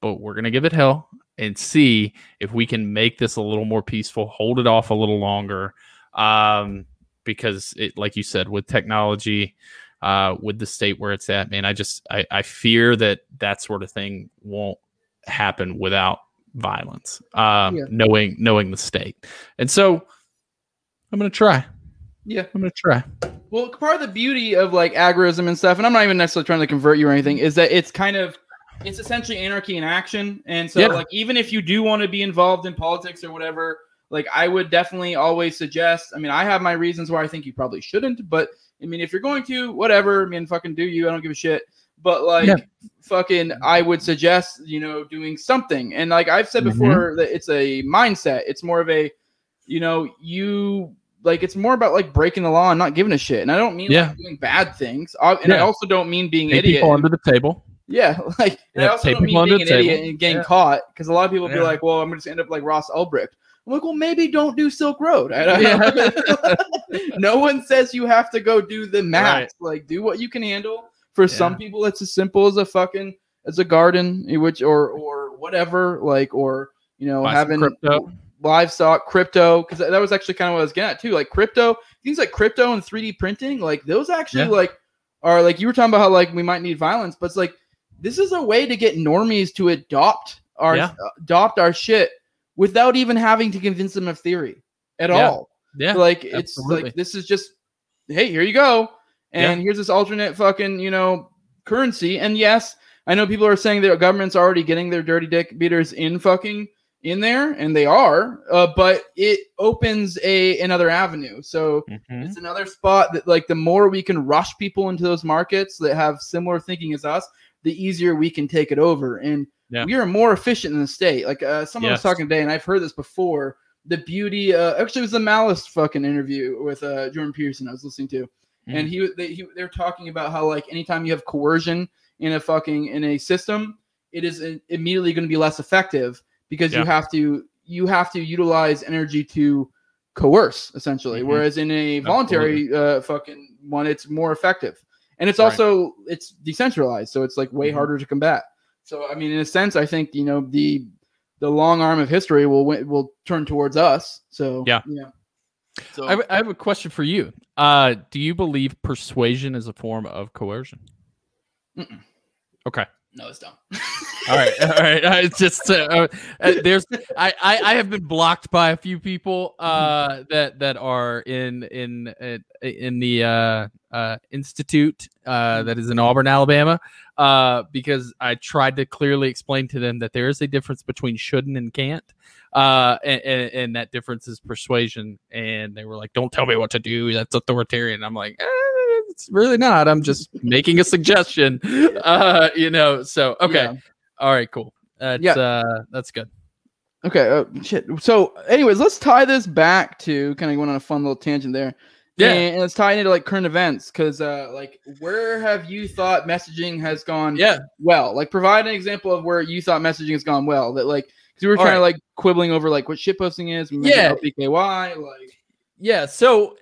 S2: but we're gonna give it hell and see if we can make this a little more peaceful, hold it off a little longer. Um, because it, like you said, with technology, uh, with the state where it's at, man, I just I, I fear that that sort of thing won't happen without violence. Um,
S1: Yeah.
S2: knowing knowing the state, and so I'm gonna try.
S1: Yeah.
S2: I'm gonna try.
S1: Well, part of the beauty of like agorism and stuff, and I'm not even necessarily trying to convert you or anything, is that it's kind of it's essentially anarchy in action. And so
S2: Yeah.
S1: like even if you do want to be involved in politics or whatever, like I would definitely always suggest, I mean, I have my reasons why I think you probably shouldn't, but I mean if you're going to, whatever, I mean fucking do you, I don't give a shit. But like
S2: Yeah.
S1: fucking I would suggest, you know, doing something. And like I've said
S2: Mhm.
S1: before that it's a mindset. It's more of a you know, you like it's more about like breaking the law and not giving a shit. And I don't mean
S2: Yeah.
S1: like doing bad things. I, and I also don't mean being
S2: Take
S1: idiot.
S2: people under the table.
S1: Yeah, like and I
S2: Yeah,
S1: also don't mean being
S2: the
S1: an idiot and getting
S2: Yeah.
S1: caught because a lot of people be like, "Well, I'm going to end up like Ross Ulbricht." I'm like, "Well, maybe don't do Silk Road." I don't
S2: Yeah.
S1: no one says you have to go do the max. Like, do what you can handle. For some people, it's as simple as a fucking as a garden, eh, which or or whatever, like or you know
S2: Buy
S1: having
S2: crypto.
S1: livestock, crypto, because that was actually kind of what I was getting at too. Like crypto, things like crypto and 3D printing, like those actually
S2: Yeah.
S1: like are like you were talking about how like we might need violence, but it's like this is a way to get normies to adopt our
S2: Yeah.
S1: adopt our shit without even having to convince them of theory at
S2: Yeah.
S1: all.
S2: Yeah.
S1: like it's
S2: absolutely.
S1: like this is just hey, here you go. And here's this alternate fucking, you know, currency. And yes, I know people are saying their government's already getting their dirty dick beaters in fucking in there, and they are, uh, but it opens a another avenue. So
S2: Mhm.
S1: it's another spot that like the more we can rush people into those markets that have similar thinking as us, the easier we can take it over. And
S2: Yeah.
S1: we are more efficient in the state. Like uh, someone was talking today, and I've heard this before. The beauty, uh, actually, it was the Malice fucking interview with uh, Jordan Peterson I was listening to, and he, they, he they were talking about how like anytime you have coercion in a fucking in a system, it is immediately going to be less effective because you have to you have to utilize energy to coerce essentially
S2: Mhm.
S1: whereas in a voluntary uh fucking one it's more effective and it's
S2: Right.
S1: also it's decentralized so it's like way
S2: Mhm.
S1: harder to combat so i mean in a sense i think you know the the long arm of history will wi- will turn towards us so
S2: Yeah.
S1: yeah so
S2: I have, I have a question for you. Uh, do you believe persuasion is a form of coercion?
S1: Mm-mm.
S2: Okay.
S1: No it's dumb
S2: All right. All right. It's just uh, uh, there's I, I I have been blocked by a few people uh that that are in in uh, in the uh uh institute uh that is in Auburn, Alabama, uh because I tried to clearly explain to them that there is a difference between shouldn't and can't. Uh, and, and, and that difference is persuasion. And they were like, "Don't tell me what to do. That's authoritarian." I'm like, eh, "It's really not. I'm just making a suggestion." Uh, you know. So okay,
S1: Yeah.
S2: all right, cool. That's
S1: Yeah.
S2: uh, that's good.
S1: Okay. Uh, shit. So, anyways, let's tie this back to kind of going on a fun little tangent there.
S2: Yeah.
S1: And let's tie it into like current events because, uh, like, where have you thought messaging has gone
S2: Yeah.
S1: well? Like, provide an example of where you thought messaging has gone well. That like, because we were
S2: All
S1: trying
S2: right.
S1: to like quibbling over like what shitposting is. We
S2: Yeah.
S1: LPKY. Like,
S2: Yeah. So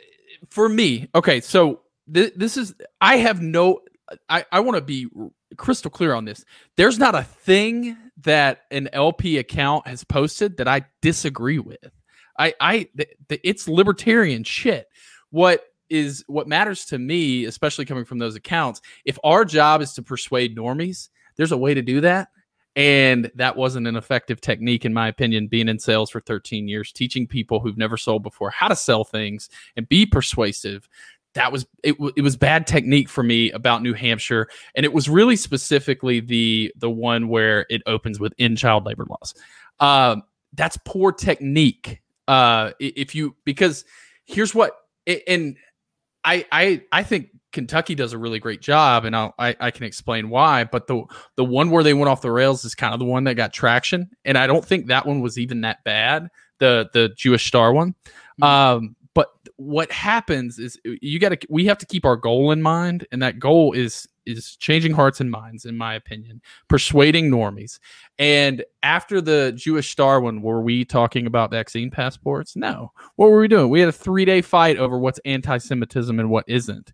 S2: for me, okay. So th- this is I have no. I I want to be crystal clear on this. There's not a thing that an LP account has posted that I disagree with. I I it's libertarian shit. What is what matters to me, especially coming from those accounts, if our job is to persuade normies, there's a way to do that. And that wasn't an effective technique, in my opinion, being in sales for 13 years, teaching people who've never sold before how to sell things and be persuasive. That was it, w- it was bad technique for me about New Hampshire. And it was really specifically the the one where it opens with in child labor laws. Um, that's poor technique. Uh, if you because here's what and I I I think Kentucky does a really great job, and I'll, I I can explain why. But the the one where they went off the rails is kind of the one that got traction, and I don't think that one was even that bad. The the Jewish Star one.
S1: Mhm.
S2: Um, but what happens is uh, you got to we have to keep our goal in mind, and that goal is is changing hearts and minds, in my opinion, persuading normies. And after the Jewish Star one, were we talking about vaccine passports? No. What were we doing? We had a three day fight over what's anti Semitism and what isn't.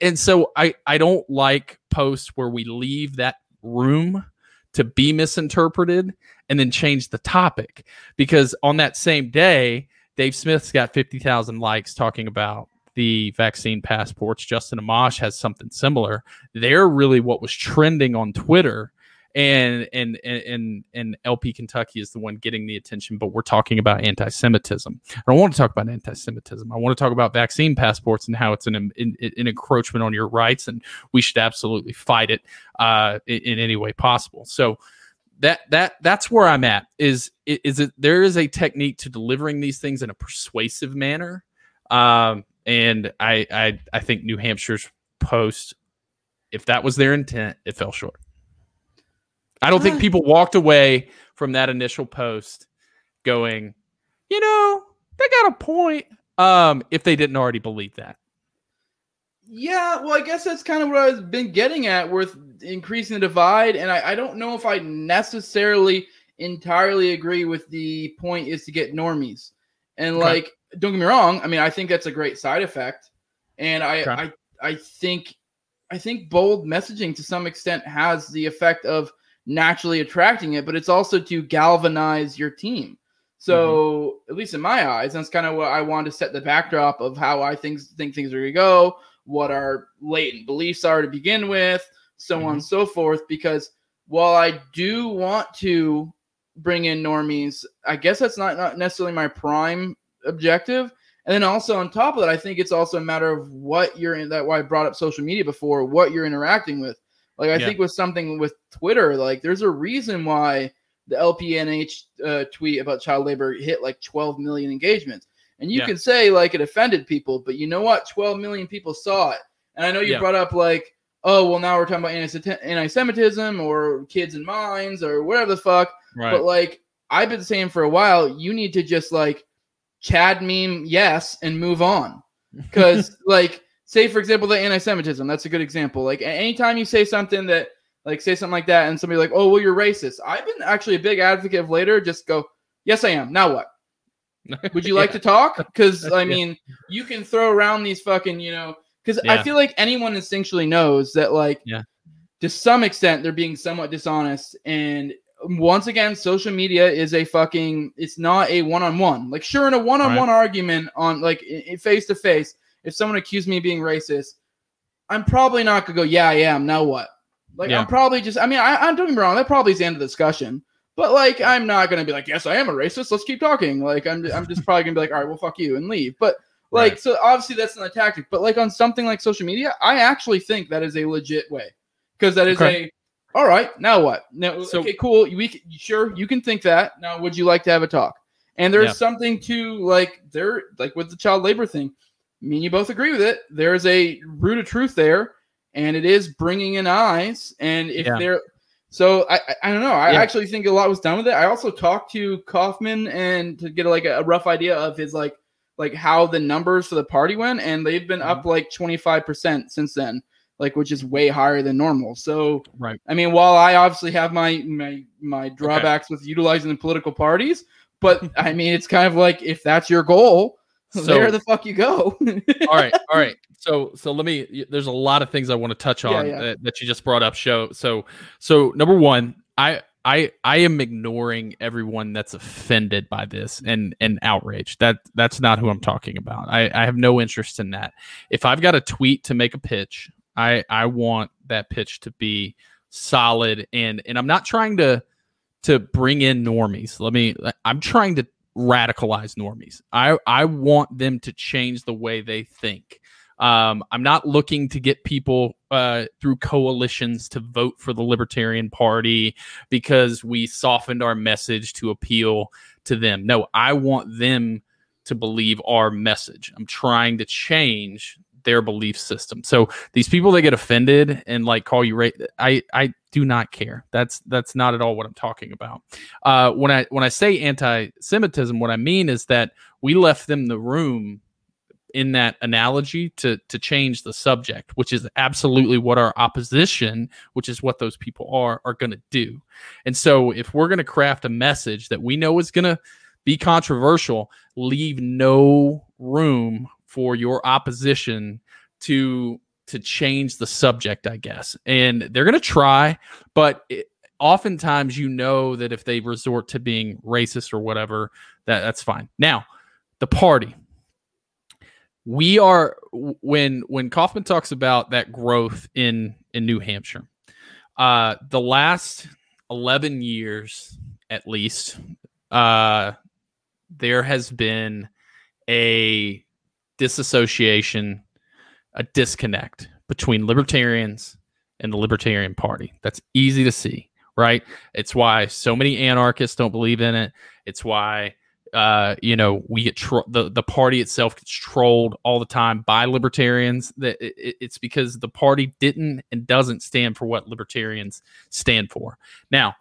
S2: And so I, I don't like posts where we leave that room to be misinterpreted and then change the topic. Because on that same day, Dave Smith's got 50,000 likes talking about the vaccine passports. Justin Amash has something similar. They're really what was trending on Twitter and and and and LP Kentucky is the one getting the attention, but we're talking about anti-Semitism. I don't want to talk about anti-Semitism. I want to talk about vaccine passports and how it's an an, an encroachment on your rights, and we should absolutely fight it uh, in, in any way possible. So that that that's where I'm at. Is is it there is a technique to delivering these things in a persuasive manner, um, and I I I think New Hampshire's post, if that was their intent, it fell short. I don't think people walked away from that initial post going, you know, they got a point. Um, if they didn't already believe that.
S1: Yeah, well, I guess that's kind of what I've been getting at with increasing the divide. And I, I don't know if I necessarily entirely agree with the point is to get normies. And okay. like, don't get me wrong, I mean, I think that's a great side effect. And I, okay. I, I think, I think bold messaging to some extent has the effect of naturally attracting it, but it's also to galvanize your team. So, mm-hmm. at least in my eyes, that's kind of what I want to set the backdrop of how I think think things are going to go, what our latent beliefs are to begin with, so mm-hmm. on and so forth. Because while I do want to bring in normies, I guess that's not, not necessarily my prime objective. And then also on top of that, I think it's also a matter of what you're in. That why I brought up social media before, what you're interacting with. Like I yeah. think with something with Twitter, like there's a reason why the LPNH uh, tweet about child labor hit like 12 million engagements. And you yeah. can say like it offended people, but you know what? 12 million people saw it. And I know you yeah. brought up like, oh, well, now we're talking about anti Semitism or kids in mines or whatever the fuck. Right. But like, I've been saying for a while, you need to just like Chad meme yes and move on. Because, like, say, for example, the anti Semitism, that's a good example. Like, anytime you say something that, like, say something like that, and somebody like, oh, well, you're racist. I've been actually a big advocate of later, just go, yes, I am. Now what? Would you like yeah. to talk? Because I mean, yeah. you can throw around these fucking, you know, because yeah. I feel like anyone instinctually knows that, like,
S2: yeah,
S1: to some extent, they're being somewhat dishonest. And once again, social media is a fucking. It's not a one-on-one. Like, sure, in a one-on-one argument on like face to face, if someone accused me of being racist, I'm probably not gonna go, yeah, I am. Now what? Like, I'm probably just. I mean, I, I'm doing wrong. That probably is the end of the discussion. But like, I'm not gonna be like, yes, I am a racist. Let's keep talking. Like, I'm I'm just probably gonna be like, all right, well, fuck you and leave. But like, right. so obviously that's not a tactic. But like on something like social media, I actually think that is a legit way because that is okay. a all right. Now what? Now, so, okay, cool. We can, sure you can think that. Now, would you like to have a talk? And there's yeah. something to like there, like with the child labor thing. Me and you both agree with it. There's a root of truth there, and it is bringing in eyes. And if yeah. they're so I, I don't know. I yeah. actually think a lot was done with it. I also talked to Kaufman and to get like a, rough idea of his like like how the numbers for the party went, and they've been mm-hmm. up like 25% since then, like which is way higher than normal. So
S2: right.
S1: I mean, while I obviously have my my my drawbacks okay. with utilizing the political parties, but I mean it's kind of like if that's your goal, so, there the fuck you go.
S2: all right, all right. So so let me. There's a lot of things I want to touch on yeah, yeah. That, that you just brought up. Show so so number one, I I I am ignoring everyone that's offended by this and and outraged. That that's not who I'm talking about. I I have no interest in that. If I've got a tweet to make a pitch, I I want that pitch to be solid and and I'm not trying to to bring in normies. Let me uh, I'm trying to radicalize normies. I I want them to change the way they think. Um, I'm not looking to get people uh, through coalitions to vote for the Libertarian Party because we softened our message to appeal to them. No, I want them to believe our message. I'm trying to change their belief system. So these people that get offended and like call you right, I I do not care. That's that's not at all what I'm talking about. Uh, when I when I say anti-Semitism, what I mean is that we left them the room in that analogy to to change the subject, which is absolutely what our opposition, which is what those people are, are going to do. And so, if we're going to craft a message that we know is going to be controversial, leave no room for your opposition to to change the subject, I guess. And they're going to try, but it, oftentimes you know that if they resort to being racist or whatever, that that's fine. Now, the party we are when when Kaufman talks about that growth in in New Hampshire. Uh, the last 11 years at least, uh, there has been a disassociation, a disconnect between libertarians and the Libertarian Party. That's easy to see, right? It's why so many anarchists don't believe in it. It's why uh, you know, we get tro- the the party itself gets trolled all the time by libertarians. That it, it's because the party didn't and doesn't stand for what libertarians stand for. Now,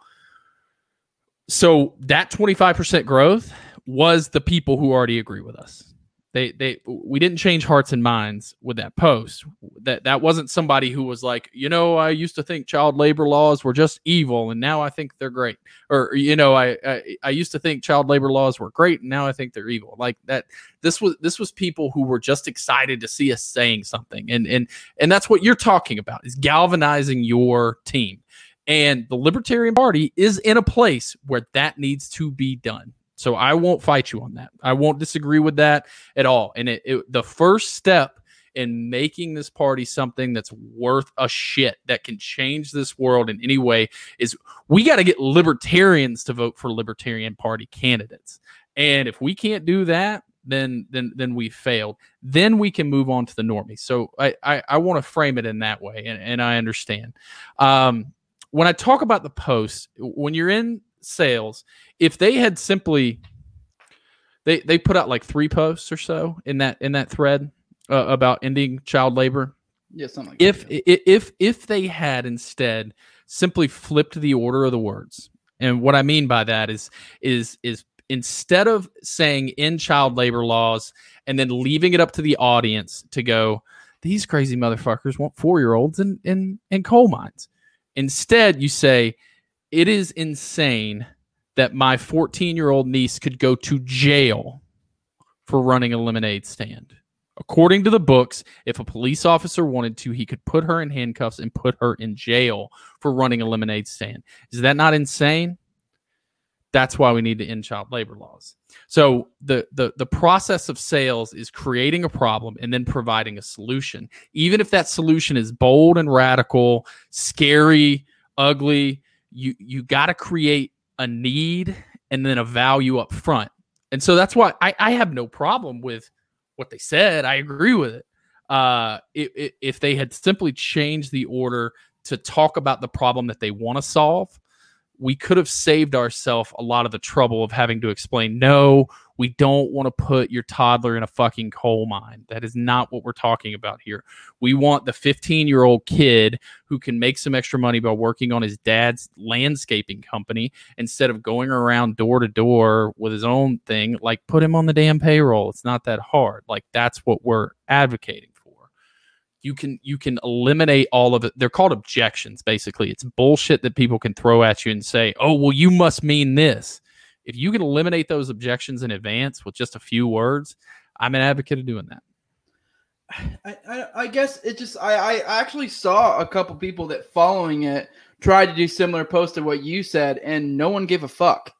S2: so that twenty five percent growth was the people who already agree with us they they we didn't change hearts and minds with that post. That that wasn't somebody who was like you know i used to think child labor laws were just evil and now i think they're great. Or you know i i, I used to think child labor laws were great and now i think they're evil. Like that this was this was people who were just excited to see us saying something. And and and that's what you're talking about is galvanizing your team. And the libertarian party is in a place where that needs to be done so I won't fight you on that. I won't disagree with that at all. And it, it, the first step in making this party something that's worth a shit that can change this world in any way is we got to get libertarians to vote for libertarian party candidates. And if we can't do that, then then then we failed. Then we can move on to the normies. So I I, I want to frame it in that way, and, and I understand. Um, when I talk about the post, when you're in sales if they had simply they they put out like three posts or so in that in that thread uh, about ending child labor
S1: yeah something like
S2: if,
S1: that,
S2: yeah. if if they had instead simply flipped the order of the words and what i mean by that is is is instead of saying in child labor laws and then leaving it up to the audience to go these crazy motherfuckers want four year olds in, in in coal mines instead you say it is insane that my 14 year old niece could go to jail for running a lemonade stand. According to the books, if a police officer wanted to, he could put her in handcuffs and put her in jail for running a lemonade stand. Is that not insane? That's why we need to end child labor laws. So the, the the process of sales is creating a problem and then providing a solution. Even if that solution is bold and radical, scary, ugly, you you got to create a need and then a value up front. And so that's why I, I have no problem with what they said. I agree with it. Uh, if, if they had simply changed the order to talk about the problem that they want to solve, we could have saved ourselves a lot of the trouble of having to explain no we don't want to put your toddler in a fucking coal mine that is not what we're talking about here we want the 15 year old kid who can make some extra money by working on his dad's landscaping company instead of going around door to door with his own thing like put him on the damn payroll it's not that hard like that's what we're advocating for. you can you can eliminate all of it. They're called objections basically. It's bullshit that people can throw at you and say, "Oh, well you must mean this." If you can eliminate those objections in advance with just a few words, I'm an advocate of doing that.
S1: I, I, I guess it just I, I actually saw a couple people that following it tried to do similar posts to what you said and no one gave a fuck.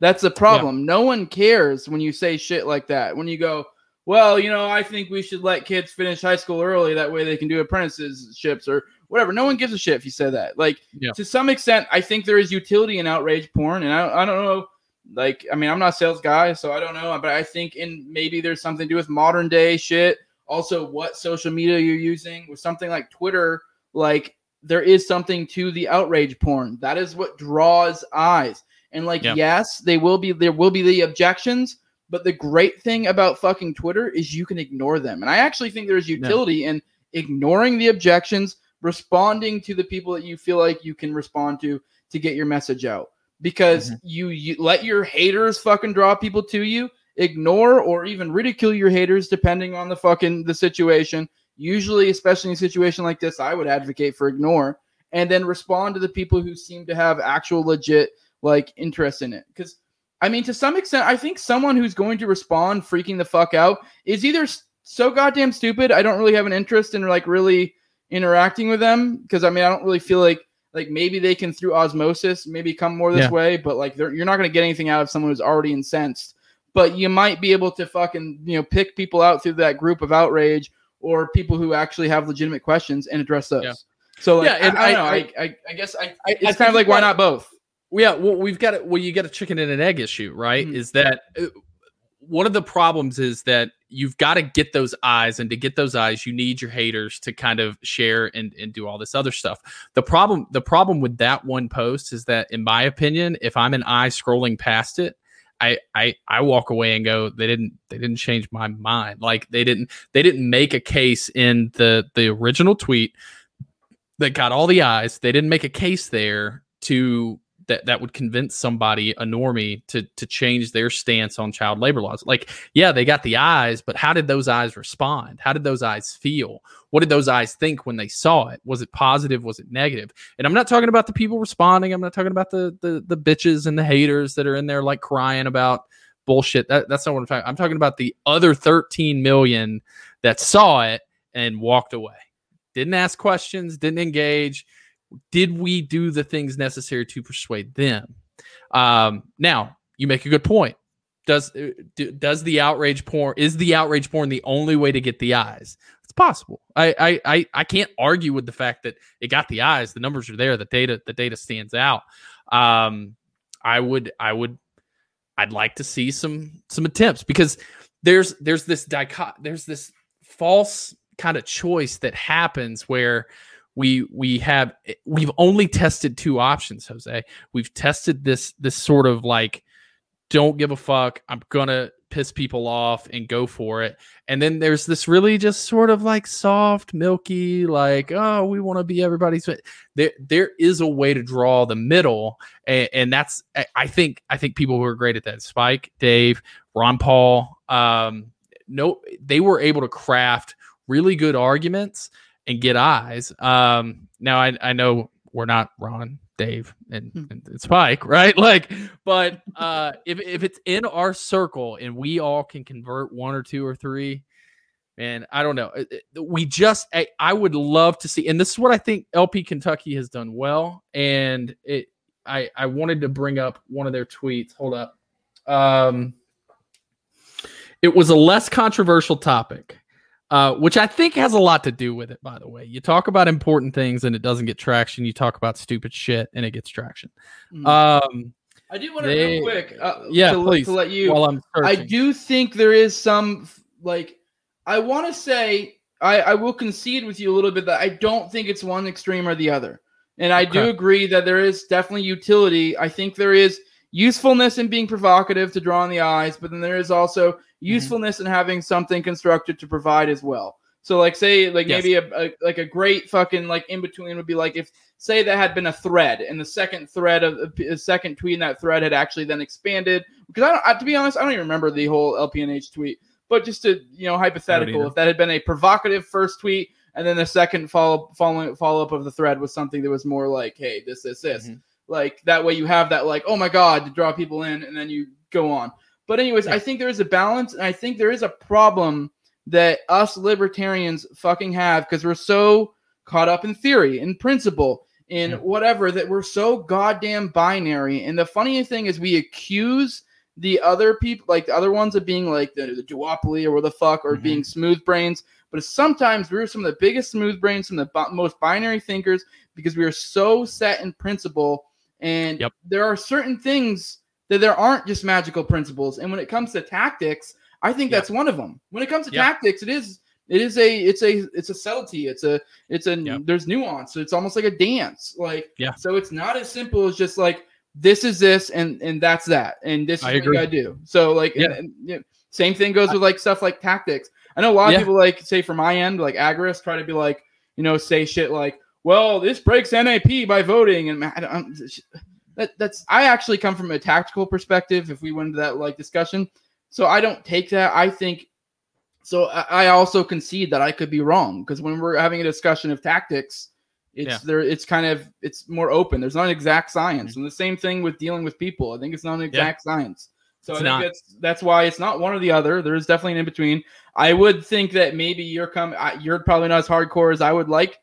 S1: That's the problem. Yeah. No one cares when you say shit like that. When you go, well, you know, I think we should let kids finish high school early. That way they can do apprenticeships or whatever. No one gives a shit if you say that. Like, yeah. to some extent, I think there is utility in outrage porn. And I, I don't know, like, I mean, I'm not a sales guy, so I don't know. But I think in maybe there's something to do with modern day shit. Also, what social media you're using with something like Twitter, like, there is something to the outrage porn. That is what draws eyes. And like, yeah. yes, they will be, there will be the objections but the great thing about fucking Twitter is you can ignore them. And I actually think there's utility in ignoring the objections, responding to the people that you feel like you can respond to to get your message out. Because mm-hmm. you, you let your haters fucking draw people to you, ignore or even ridicule your haters depending on the fucking the situation. Usually, especially in a situation like this, I would advocate for ignore and then respond to the people who seem to have actual legit like interest in it. Because I mean, to some extent, I think someone who's going to respond freaking the fuck out is either so goddamn stupid. I don't really have an interest in like really interacting with them because I mean, I don't really feel like like maybe they can through osmosis maybe come more this yeah. way, but like you're not going to get anything out of someone who's already incensed. But you might be able to fucking you know pick people out through that group of outrage or people who actually have legitimate questions and address those. Yeah. So like, yeah, and I, I, I, I, I guess I, it's kind of like why not both?
S2: yeah, well, we've got it. Well, you get a chicken and an egg issue, right?
S1: Mhm.
S2: Is that uh, one of the problems is that you've got to get those eyes, and to get those eyes, you need your haters to kind of share and, and do all this other stuff. The problem, the problem with that one post is that, in my opinion, if I'm an eye scrolling past it, I, I I walk away and go they didn't they didn't change my mind like they didn't they didn't make a case in the the original tweet that got all the eyes they didn't make a case there to that that would convince somebody a normie to to change their stance on child labor laws. Like yeah they got the eyes but how did those eyes respond? How did those eyes feel? What did those eyes think when they saw it? Was it positive? Was it negative? And i'm not talking about the people responding. I'm not talking about the the, the bitches and the haters that are in there like crying about bullshit. That, that's not what i'm talking i'm talking about the other 13 million that saw it and walked away. Didn't ask questions didn't engage did we do the things necessary to persuade them? Um now you make a good point. Does uh, do, does the outrage porn is the outrage porn the only way to get the eyes? It's possible. I, I i i can't argue with the fact that it got the eyes. The numbers are there. The data the data stands out. Um i would i would i'd like to see some some attempts because there's there's this dicot there's this false kind of choice that happens where we we have we've only tested two options jose. We've tested this this sort of like don't give a fuck i'm gonna piss people off and go for it. And then there's this really just sort of like soft milky like oh we want to be everybody's fa-" there there is a way to draw the middle and, and that's I- i think i think people who are great at that. Spike dave ron paul um no they were able to craft really good arguments and get eyes. Um, now I, I know we're not Ron, Dave, and,
S1: Hmm.
S2: and Spike, right? Like, but uh, if if it's in our circle and we all can convert one or two or three, man, I don't know. We just I, I would love to see, and this is what I think LP Kentucky has done well. And it I I wanted to bring up one of their tweets. Hold up. Um, it was a less controversial topic uh, which I think has a lot to do with it, by the way. You talk about important things and it doesn't get traction. You talk about stupid shit and it gets traction.
S1: Mhm.
S2: Um,
S1: I do want to
S2: they-
S1: real quick. Uh,
S2: yeah,
S1: to,
S2: please.
S1: to let you.
S2: while I'm
S1: I do think there is some like I want to say I, I will concede with you a little bit that I don't think it's one extreme or the other. And I do agree that there is definitely utility. I think there is usefulness in being provocative to draw on the eyes, but then there is also
S2: Mm-hmm.
S1: usefulness in having something constructed to provide as well. So like say like
S2: Yes.
S1: maybe a, a like a great fucking like in between would be like if say that had been a thread and the second thread of the second tweet in that thread had actually then expanded because I don't I, to be honest I don't even remember the whole LPNH tweet but just to you know hypothetical if that had been a provocative first tweet and then the second follow following follow up of the thread was something that was more like hey this this this
S2: Mhm.
S1: Like that way you have that like oh my god to draw people in and then you go on but anyways
S2: Yeah.
S1: I think there is a balance and I think there is a problem that us libertarians fucking have because we're so caught up in theory in principle in
S2: Yeah.
S1: whatever that we're so goddamn binary and the funny thing is we accuse the other people like the other ones of being like the, the duopoly or what the fuck or
S2: Mhm.
S1: being smooth brains but sometimes we're some of the biggest smooth brains some of the most binary thinkers because we are so set in principle and
S2: Yep.
S1: there are certain things that there aren't just magical principles and when it comes to tactics i think
S2: Yep.
S1: that's one of them when it comes to
S2: Yep.
S1: tactics it is it is a it's a it's a subtlety it's a it's a there's nuance it's almost like a dance like
S2: Yeah.
S1: so it's not as simple as just like this is this and and that's that and this is
S2: I
S1: what
S2: agree.
S1: gotta do so like
S2: Yeah.
S1: and, you know, same thing goes with like stuff like tactics i know a lot
S2: Yeah.
S1: of people like say from my end like agorist try to be like you know say shit like well this breaks nap by voting and I that, that's i actually come from a tactical perspective if we went into that like discussion. So i don't take that. I think so i, I also concede that i could be wrong because when we're having a discussion of tactics it's
S2: Yeah.
S1: there it's kind of it's more open. There's not an exact science. Mm-hmm. And the same thing with dealing with people. I think it's not an exact science. So
S2: It's
S1: i think
S2: not.
S1: that's that's why it's not one or the other. There is definitely an in between i would think that maybe you're coming you're probably not as hardcore as i would like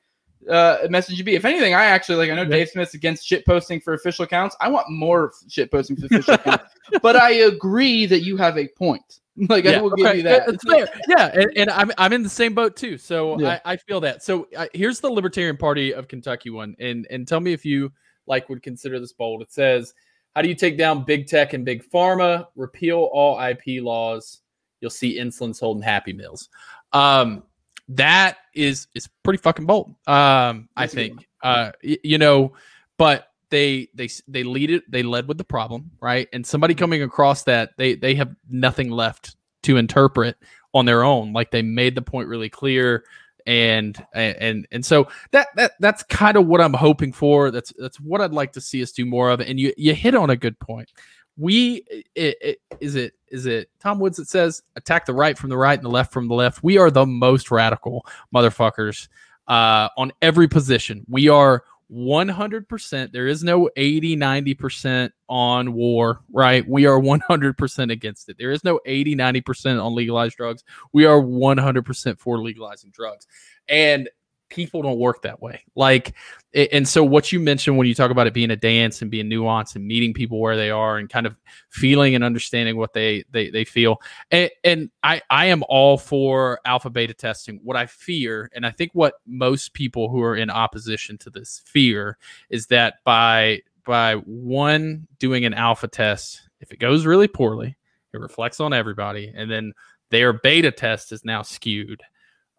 S1: uh, message be. If anything, I actually like. I know
S2: Yeah.
S1: Dave Smith's against shit posting for official accounts. I want more shit posting for official accounts. But I agree that you have a point. Like I will give you that.
S2: It's fair. Yeah, and, and I'm I'm in the same boat too. So
S1: Yeah.
S2: I, I feel that. So uh, here's the Libertarian Party of Kentucky one, and and tell me if you like would consider this bold. It says, "How do you take down big tech and big pharma? Repeal all IP laws. You'll see insulin sold in Happy Meals." Um, that is is pretty fucking bold. Um, I think. Uh, you know, but they they they lead it. They led with the problem, right? And somebody coming across that, they they have nothing left to interpret on their own. Like they made the point really clear and and and so that that that's kind of what I'm hoping for. That's that's what I'd like to see us do more of. And you you hit on a good point. We it, it, is it is it Tom Woods that says attack the right from the right and the left from the left. We are the most radical motherfuckers uh, on every position. We are 100%. There is no 80, 90% on war, right? We are 100% against it. There is no 80, 90% on legalized drugs. We are 100% for legalizing drugs. And people don't work that way. Like, and so what you mentioned when you talk about it being a dance and being nuanced and meeting people where they are and kind of feeling and understanding what they they, they feel. And, and I I am all for alpha beta testing. What I fear, and I think what most people who are in opposition to this fear, is that by by one doing an alpha test, if it goes really poorly, it reflects on everybody, and then their beta test is now skewed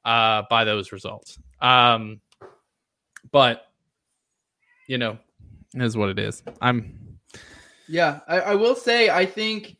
S2: uh, by those results. Um, but you know, is what it is. I'm.
S1: Yeah, I, I will say I think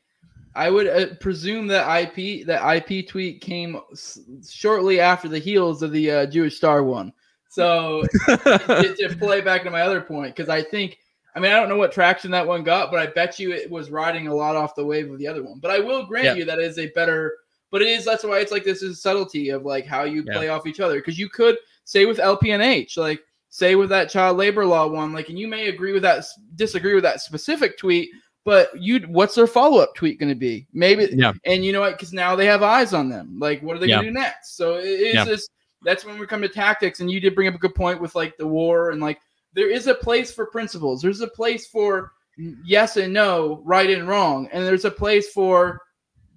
S1: I would uh, presume that IP that IP tweet came s- shortly after the heels of the uh, Jewish Star one. So to, to play back to my other point, because I think I mean I don't know what traction that one got, but I bet you it was riding a lot off the wave of the other one. But I will grant
S2: Yeah.
S1: you that is a better. But it is that's why it's like this is subtlety of like how you
S2: Yeah.
S1: play off each other because you could say with LPNH like say with that child labor law one like and you may agree with that disagree with that specific tweet but you what's their follow-up tweet going to be maybe
S2: Yeah.
S1: and you know what because now they have eyes on them like what are they
S2: Yeah.
S1: going to do next so it is
S2: Yeah.
S1: this that's when we come to tactics and you did bring up a good point with like the war and like there is a place for principles there's a place for yes and no right and wrong and there's a place for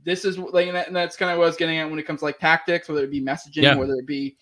S1: this is like and, that, and that's kind of what i was getting at when it comes to like tactics whether it be messaging
S2: Yeah.
S1: whether it be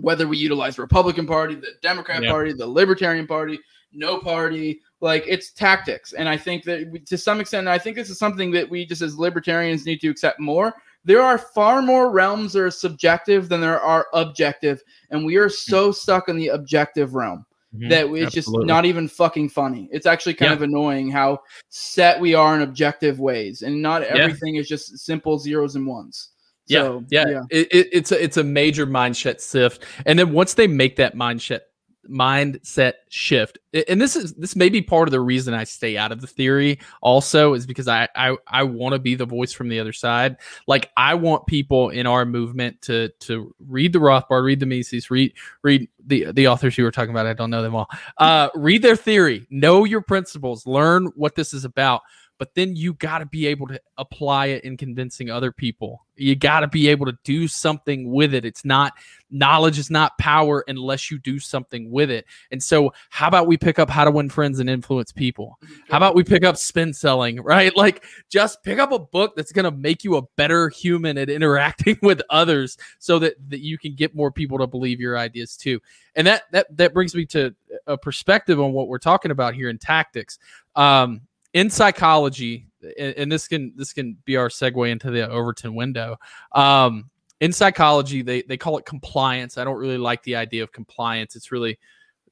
S1: whether we utilize the republican party the democrat
S2: Yeah.
S1: party the libertarian party no party like it's tactics and i think that we, to some extent i think this is something that we just as libertarians need to accept more there are far more realms that are subjective than there are objective and we are so stuck in the objective realm that it's just
S2: Mm-hmm.
S1: Not even fucking funny it's actually kind
S2: Yeah.
S1: of annoying how set we are in objective ways and not
S2: Yeah.
S1: everything is just simple zeros and ones
S2: Yeah,
S1: so,
S2: yeah, It, it, it's a it's a major mindset shift, and then once they make that mindset mindset shift, and this is this may be part of the reason I stay out of the theory. Also, is because I I, I want to be the voice from the other side. Like I want people in our movement to to read the Rothbard, read the Mises, read read the the authors you were talking about. I don't know them all. Uh, read their theory, know your principles, learn what this is about but then you got to be able to apply it in convincing other people. You got to be able to do something with it. It's not knowledge is not power unless you do something with it. And so, how about we pick up how to win friends and influence people? How about we pick up spin selling, right? Like just pick up a book that's going to make you a better human at interacting with others so that, that you can get more people to believe your ideas too. And that that that brings me to a perspective on what we're talking about here in tactics. Um, in psychology, and, this can this can be our segue into the Overton window. Um, in psychology, they they call it compliance. I don't really like the idea of compliance. It's really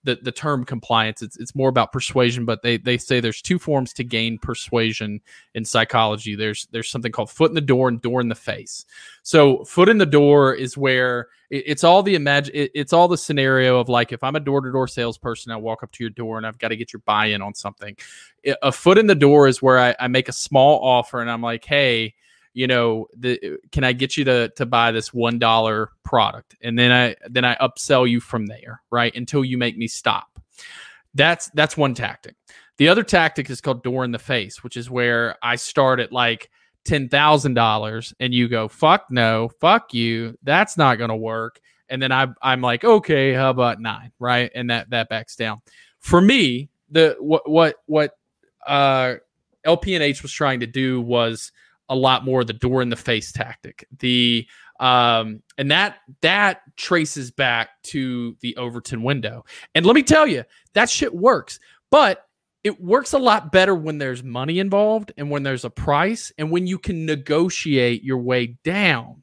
S2: the, the term compliance. It's it's more about persuasion, but they they say there's two forms to gain persuasion in psychology. There's there's something called foot in the door and door in the face. So foot in the door is where it- it's all the imagine it- it's all the scenario of like if I'm a door to door salesperson, I walk up to your door and I've got to get your buy in on something. A foot in the door is where I, I make a small offer and I'm like, hey, you know, the can I get you to to buy this one dollar product? And then I then I upsell you from there, right? Until you make me stop. That's that's one tactic. The other tactic is called door in the face, which is where I start at like ten thousand dollars and you go, fuck no, fuck you, that's not gonna work. And then I I'm like, okay, how about nine? Right. And that that backs down. For me, the what what what uh LPNH was trying to do was a lot more the door in the face tactic. The um and that that traces back to the Overton window. And let me tell you, that shit works. But it works a lot better when there's money involved and when there's a price and when you can negotiate your way down.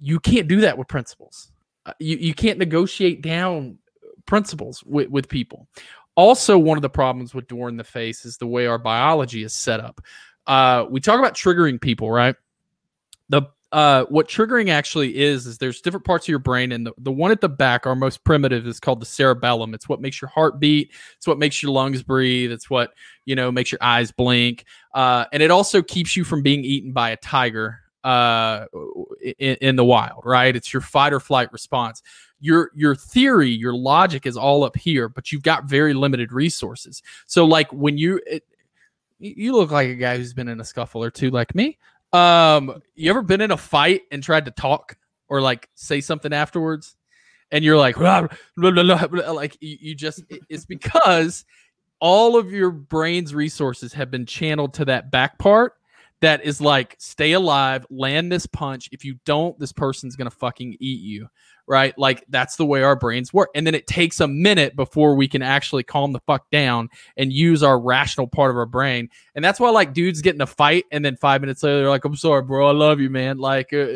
S2: You can't do that with principles. Uh, you, you can't negotiate down principles with, with people. Also, one of the problems with door in the face is the way our biology is set up. Uh, we talk about triggering people, right? The uh, what triggering actually is is there's different parts of your brain, and the, the one at the back, our most primitive, is called the cerebellum. It's what makes your heart beat. It's what makes your lungs breathe. It's what you know makes your eyes blink, uh, and it also keeps you from being eaten by a tiger uh, in, in the wild. Right? It's your fight or flight response. Your your theory, your logic is all up here, but you've got very limited resources. So like when you it, you look like a guy who's been in a scuffle or two, like me. Um, you ever been in a fight and tried to talk or like say something afterwards, and you're like, blah, blah, blah, like you, you just it's because all of your brain's resources have been channeled to that back part that is like stay alive land this punch. If you don't this person's gonna fucking eat you right? Like that's the way our brains work. And then it takes a minute before we can actually calm the fuck down and use our rational part of our brain. And that's why like dudes get in a fight and then five minutes later they're like, "I'm sorry, bro. I love you, man." Like uh,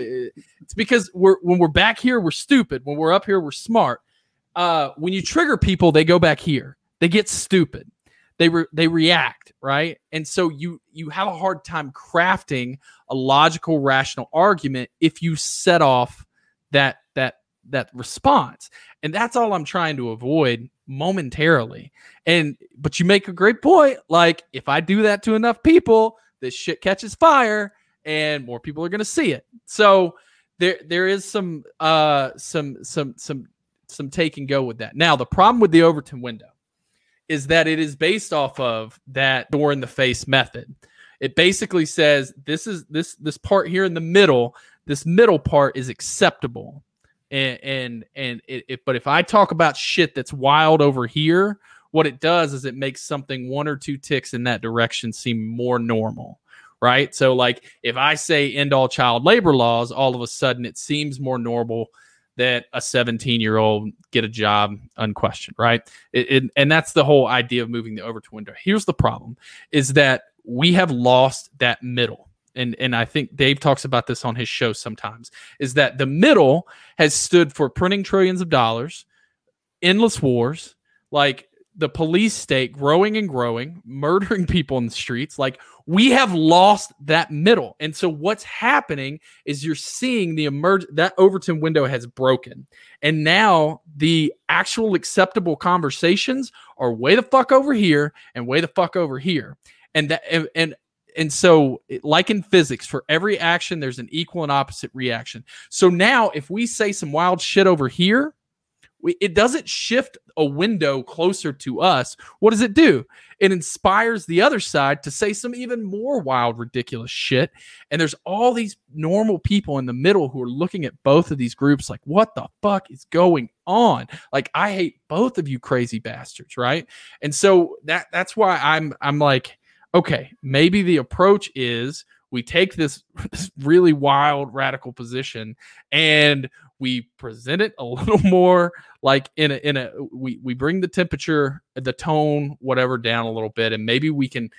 S2: it's because we're when we're back here we're stupid. When we're up here we're smart. Uh, when you trigger people, they go back here. They get stupid. They re- they react, right? And so you you have a hard time crafting a logical, rational argument if you set off that that response and that's all i'm trying to avoid momentarily. And but you make a great point like if i do that to enough people this shit catches fire and more people are going to see it. So there there is some uh some some some some take and go with that. Now the problem with the overton window is that it is based off of that door in the face method. It basically says this is this this part here in the middle this middle part is acceptable and and and it, it, but if i talk about shit that's wild over here what it does is it makes something one or two ticks in that direction seem more normal right? So like if i say end all child labor laws all of a sudden it seems more normal that a 17 year old get a job unquestioned right? It, and that's the whole idea of moving the Overton window. Here's the problem is that we have lost that middle and and I think Dave talks about this on his show sometimes, is that the middle has stood for printing trillions of dollars, endless wars, like the police state growing and growing, murdering people in the streets. Like we have lost that middle. And so what's happening is you're seeing the emerge that Overton window has broken. And now the actual acceptable conversations are way the fuck over here and way the fuck over here. And that and, and and so like in physics for every action there's an equal and opposite reaction. So now if we say some wild shit over here we, it doesn't shift a window closer to us. What does it do? It inspires the other side to say some even more wild ridiculous shit. And there's all these normal people in the middle who are looking at both of these groups like what the fuck is going on? Like i hate both of you crazy bastards right? And so that that's why i'm i'm like okay, maybe the approach is we take this, this really wild radical position and we present it a little more like in a in a we we bring the temperature, the tone, whatever down a little bit, and maybe we can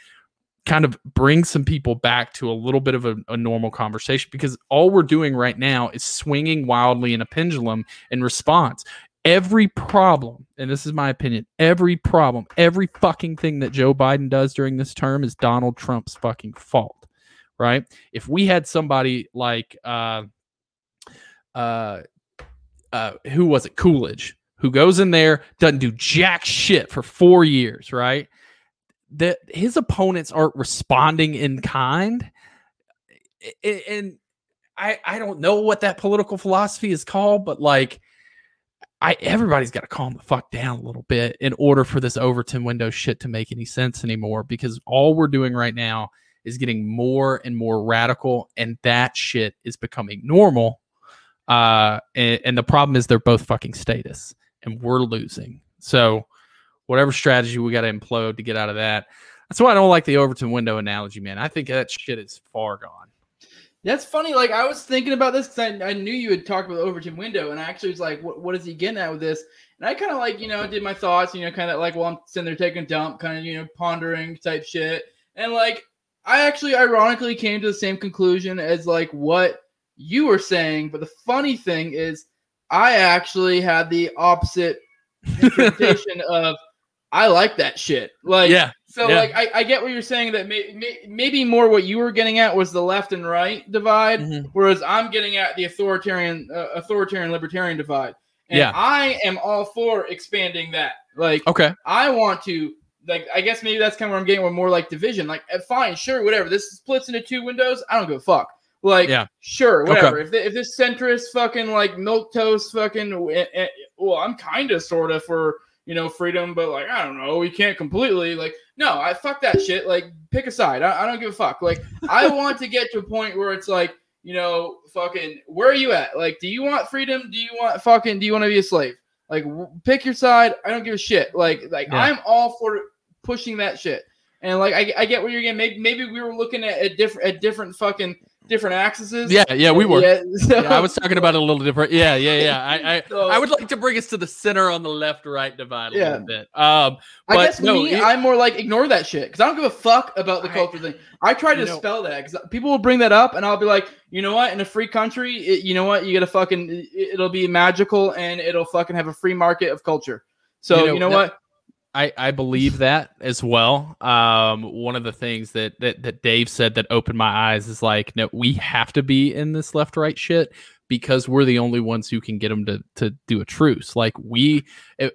S2: kind of bring some people back to a little bit of a, a, normal conversation because all we're doing right now is swinging wildly in a pendulum in response every problem, and this is my opinion, every problem, every fucking thing that Joe Biden does during this term is Donald Trump's fucking fault, right? If we had somebody like, uh, uh, uh, who was it, Coolidge, who goes in there, doesn't do jack shit for four years, right? That his opponents aren't responding in kind, and I I don't know what that political philosophy is called, but like I everybody's got to calm the fuck down a little bit in order for this Overton window shit to make any sense anymore. Because all we're doing right now is getting more and more radical, and that shit is becoming normal. Uh, and, and the problem is they're both fucking statists, and we're losing. So, whatever strategy we got to implode to get out of that. That's why I don't like the Overton window analogy, man. I think that shit is far gone.
S1: That's funny. Like I was thinking about this because I, I knew you had talked about the Overton window, and I actually was like, what, what is he getting at with this? And I kind of like, you know, did my thoughts, you know, kind of like while I'm sitting there taking a dump, kind of, you know, pondering type shit. And like, I actually ironically came to the same conclusion as like what you were saying. But the funny thing is, I actually had the opposite interpretation of I like that shit. Like,
S2: Yeah.
S1: So
S2: yeah.
S1: like I, I get what you're saying that may, may, maybe more what you were getting at was the left and right divide,
S2: Mhm.
S1: whereas I'm getting at the authoritarian uh, authoritarian libertarian divide. And
S2: Yeah.
S1: I am all for expanding that. Like
S2: Okay.
S1: I want to like I guess maybe that's kind of where I'm getting with more like division. Like eh, fine, sure, whatever. This splits into two windows. I don't give a fuck. Like
S2: Yeah.
S1: sure,
S2: Okay.
S1: whatever. If the, if this centrist fucking like milk toast fucking eh, eh, well, I'm kind of sort of for you know freedom, but like I don't know, we can't completely like no, I fuck that shit. Like pick a side. I, I don't give a fuck. Like I want to get to a point where it's like you know fucking where are you at? Like do you want freedom? Do you want fucking do you want to be a slave? Like w- pick your side. I don't give a shit. Like like
S2: Yeah.
S1: I'm all for pushing that shit. And like I, I get where you're getting. Maybe maybe we were looking at, a different at different fucking different axes.
S2: Yeah. Yeah. We were.
S1: Yeah, so-
S2: Yeah, I was talking about it a little different. Yeah. Yeah. Yeah. I. I
S1: so-
S2: I would like to bring us to the center on the left right divide a
S1: Yeah.
S2: little bit. Um,
S1: I guess
S2: no,
S1: me,
S2: it-
S1: I'm more like ignore that shit because I don't give a fuck about the
S2: I-
S1: culture thing. I try to spell that because people will bring that up, and I'll be like, you know what? In a free country, it, you know what? You gotta fucking. It, it'll be magical, and it'll fucking have a free market of culture. So
S2: You
S1: you
S2: know,
S1: know,
S2: that-
S1: what?
S2: I, I believe that as well. Um, one of the things that, that that Dave said that opened my eyes is like, no, we have to be in this left right shit because we're the only ones who can get them to to do a truce. Like we,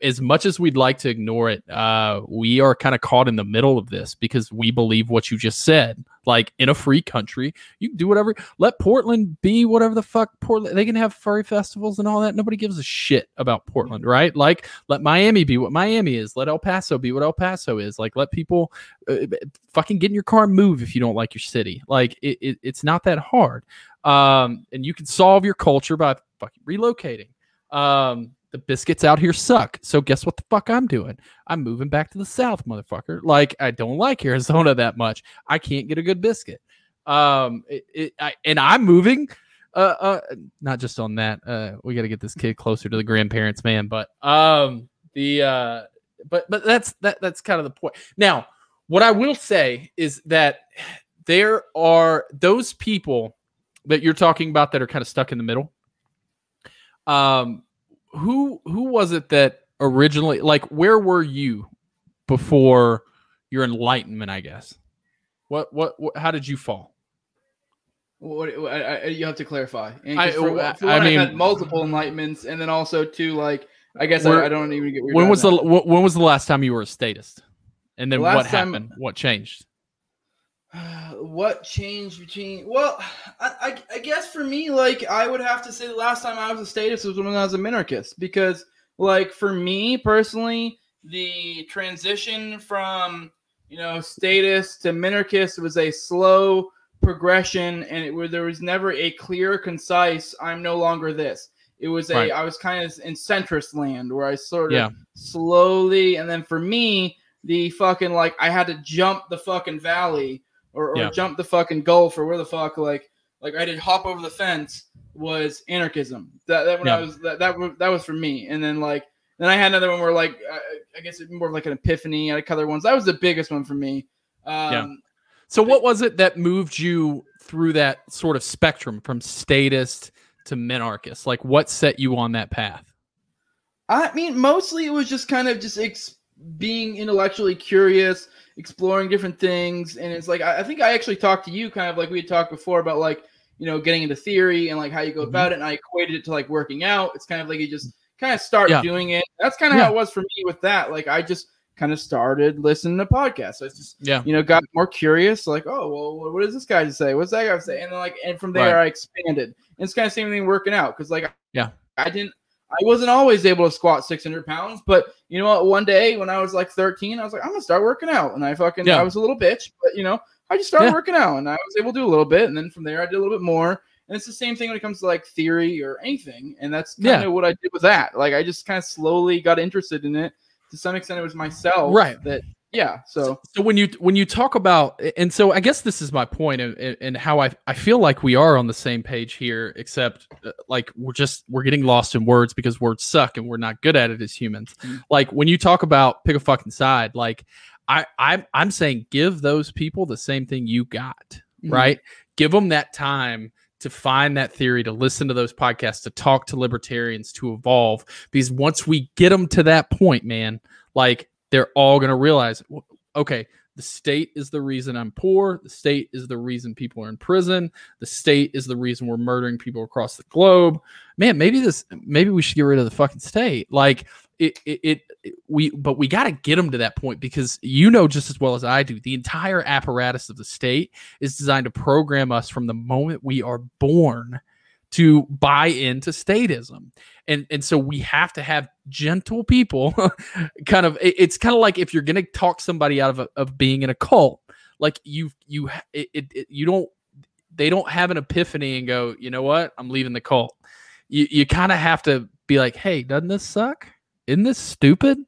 S2: as much as we'd like to ignore it, uh, we are kind of caught in the middle of this because we believe what you just said. Like in a free country, you can do whatever. Let Portland be whatever the fuck Portland. They can have furry festivals and all that. Nobody gives a shit about Portland, right? Like let Miami be what Miami is. Let El Paso be what El Paso is. Like let people uh, fucking get in your car and move if you don't like your city. Like it, it, it's not that hard. Um, and you can solve your culture by fucking relocating. Um, the biscuits out here suck. So guess what the fuck I'm doing? I'm moving back to the south, motherfucker. Like I don't like Arizona that much. I can't get a good biscuit. Um, it, it, I, and I'm moving. Uh, uh, not just on that. Uh, we got to get this kid closer to the grandparents, man. But um, the uh, but but that's that that's kind of the point. Now, what I will say is that there are those people that you're talking about that are kind of stuck in the middle. Um, who who was it that originally like where were you before your enlightenment? I guess. What what, what how did you fall?
S1: What, what- I, I, you have to clarify. And
S2: I-
S1: for, for
S2: I mean-
S1: had multiple enlightenments, and then also too, like I guess I, I don't even get.
S2: When was the
S1: at.
S2: wh- when was the last time you were a statist? And then
S1: The
S2: what
S1: last time-
S2: happened? What changed?
S1: what changed between well I, I, I guess for me like i would have to say the last time i was a statist was when i was a minarchist because like for me personally the transition from you know statist to minarchist was a slow progression and it where there was never a clear concise i'm no longer this it was a I
S2: Right.
S1: was kind of in centrist land where i sort of
S2: Yeah.
S1: slowly and then for me the fucking like i had to jump the fucking valley or, or
S2: Yeah.
S1: jump the fucking gulf or where the fuck like like i did hop over the fence was anarchism that that when
S2: Yeah.
S1: i was that that, was- that was for me and then like then i had another one where like i, I guess it more of like an epiphany i had other ones that was the biggest one for me um
S2: Yeah. So what was it that moved you through that sort of spectrum from statist to minarchist? Like what set you on that path?
S1: I mean, mostly it was just kind of just ex- being intellectually curious, exploring different things, and it's like I, I think I actually talked to you kind of like we had talked before about like you know getting into theory and like how you go
S2: Mhm.
S1: about it, and I equated it to like working out. It's kind of like you just kind of start
S2: Yeah.
S1: doing it. That's kind of
S2: Yeah.
S1: how it was for me with that. Like I just kind of started listening to podcasts. I just
S2: Yeah.
S1: you know got more curious, like oh well, what does this guy say? What's that guy say? And then like and from there
S2: Right.
S1: I expanded. And it's kind of same thing working out because like
S2: Yeah.
S1: I didn't I wasn't always able to squat 600 pounds, but you know what? One day when I was like 13, I was like, I'm gonna start working out, and I fucking
S2: Yeah.
S1: I was a little bitch, but you know, I just started
S2: Yeah.
S1: working out, and I was able to do a little bit, and then from there I did a little bit more. And it's the same thing when it comes to like theory or anything, and that's kind
S2: Yeah.
S1: of what I did with that. Like I just kind of slowly got interested in it. To some extent, it was myself
S2: Right.
S1: that yeah. So
S2: so when you when you talk about and so I guess this is my point and, and how I I feel like we are on the same page here, except uh, like we're just we're getting lost in words because words suck and we're not good at it as humans.
S1: Mhm.
S2: Like when you talk about pick a fucking side, like I I'm I'm saying give those people the same thing you got,
S1: Mhm.
S2: right? Give them that time to find that theory, to listen to those podcasts, to talk to libertarians, to evolve. Because once we get them to that point, man, like they're all going to realize, okay, the state is the reason I'm poor. The state is the reason people are in prison. The state is the reason we're murdering people across the globe. Man, maybe this, maybe we should get rid of the fucking state. Like it, it, it it- we, but we got to get them to that point because you know just as well as I do, the entire apparatus of the state is designed to program us from the moment we are born to buy into statism. And and so we have to have gentle people kind of it- it's kind of like if you're going to talk somebody out of a, of being in a cult like you you it, it, it- you don't they don't have an epiphany and go you know what? I'm leaving the cult. You you kind of have to be like hey doesn't this suck? Isn't this stupid?